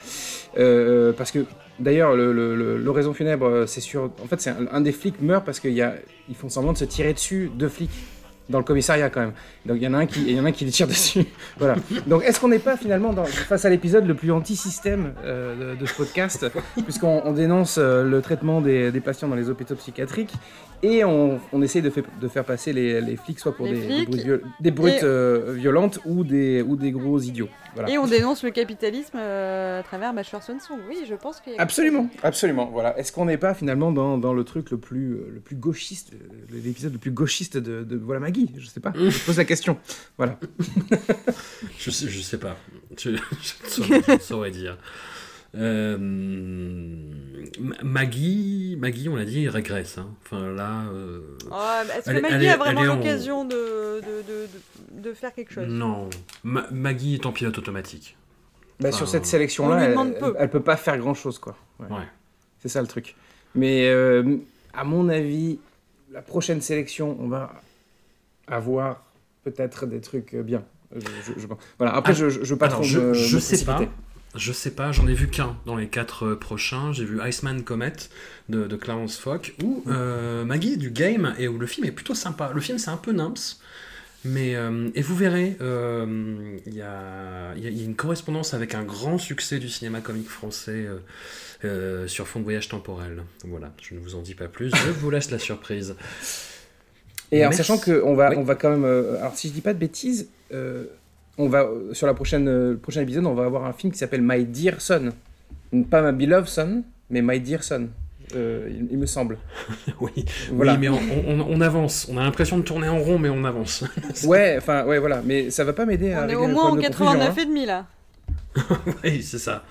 S5: parce que d'ailleurs le- le- le- l'oraison funèbre, c'est sûr, en fait c'est un, un des flics meurt parce qu'ils font semblant de se tirer dessus, deux flics dans le commissariat quand même. Donc il y en a un qui, y en a un qui les tire (laughs) dessus. voilà. Donc est-ce qu'on n'est pas finalement dans- face à l'épisode le plus anti-système euh, de, de ce podcast, puisqu'on on dénonce euh, le traitement des, des patients dans les hôpitaux psychiatriques et on, on essaye de, fait- de faire passer les, les flics soit pour
S4: Les
S5: des, brutes, viol- des brutes,
S4: et-
S5: euh, violentes ou des, ou des gros idiots. Voilà.
S4: Et on dénonce le capitalisme euh, à travers Bachelor Swan Song. Oui, je pense qu'il y a
S5: Absolument, absolument. Voilà. Est-ce qu'on n'est pas finalement dans, dans le truc le plus, le plus gauchiste, l'épisode le plus gauchiste de, de Voilà Maggie Je sais pas. Je pose la question. Voilà. (laughs)
S3: Je sais, je sais pas. Je, je ne saurais, je ne saurais dire. Euh, Ma- Maggie, Maggie, on l'a dit, régresse. hein. Enfin là, euh,
S4: mais Est-ce que Maggie
S3: elle
S4: a vraiment
S3: en-
S4: l'occasion de, de, de, faire quelque chose?
S3: Non. Ma- Maggie est en pilote automatique.
S5: Bah,
S3: Enfin,
S5: sur cette
S4: on
S5: sélection-là, elle, elle,
S4: peu.
S5: elle peut pas faire grand-chose, quoi. Ouais.
S3: Ouais.
S5: C'est ça le truc. Mais euh, à mon avis, la prochaine sélection, on va avoir peut-être des trucs euh, bien. Je- je- je pense. Voilà. Après,
S3: Ah,
S5: je, je, pas
S3: Alors,
S5: trop
S3: je,
S5: me-
S3: je
S5: me
S3: sais pas. Je sais pas, j'en ai vu qu'un dans les quatre euh, prochains. J'ai vu Iceman Comet de, de Clarence Fock, où euh, Maggie est du game et où le film est plutôt sympa. Le film, c'est un peu nimps, mais. euh, et vous verrez, euh, il y, a, y a- il y a une correspondance avec un grand succès du cinéma comique français sur fond de voyage temporel. Voilà, je ne vous en dis pas plus, je vous laisse la surprise.
S5: Et en sachant qu'on va,
S3: Oui.
S5: on va quand même. euh, alors, si je dis pas de bêtises, euh, on va euh, sur la prochaine, euh, le prochain épisode, on va avoir un film qui s'appelle My Dear Son. Pas My Beloved Son, mais My Dear Son. Euh, il, il me semble. (laughs)
S3: oui,
S5: Voilà.
S3: oui, mais on, on- on avance. On a l'impression de tourner en rond, mais on avance. (laughs)
S5: Ouais, enfin, ouais, voilà. Mais ça va pas m'aider à
S4: On est au moins en
S5: problème de confusion,
S4: 89
S5: hein.
S4: et demi là. (laughs)
S3: oui, c'est ça.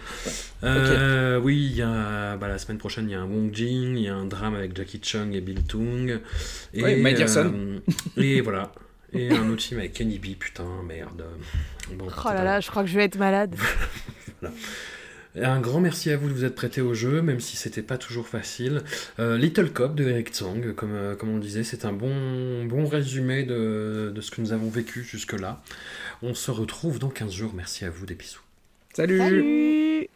S3: Euh, Oui, y a, bah, la semaine prochaine, il y a un Wong Jing, il y a un drame avec Jackie Chung et Bill Tung. Et,
S5: Ouais, Son.
S3: euh, et voilà. Et un autre film avec Kenny B, putain, merde. Bon,
S2: Oh là là, je crois que je vais être malade. (laughs)
S3: Un grand merci à vous de vous être prêté au jeu, même si c'était pas toujours facile. Euh, Little Cop de Eric Tsang, comme, euh, comme on le disait, c'est un bon, bon résumé de, de ce que nous avons vécu jusque-là. On se retrouve dans 15 jours. Merci à vous, des bisous.
S2: Salut,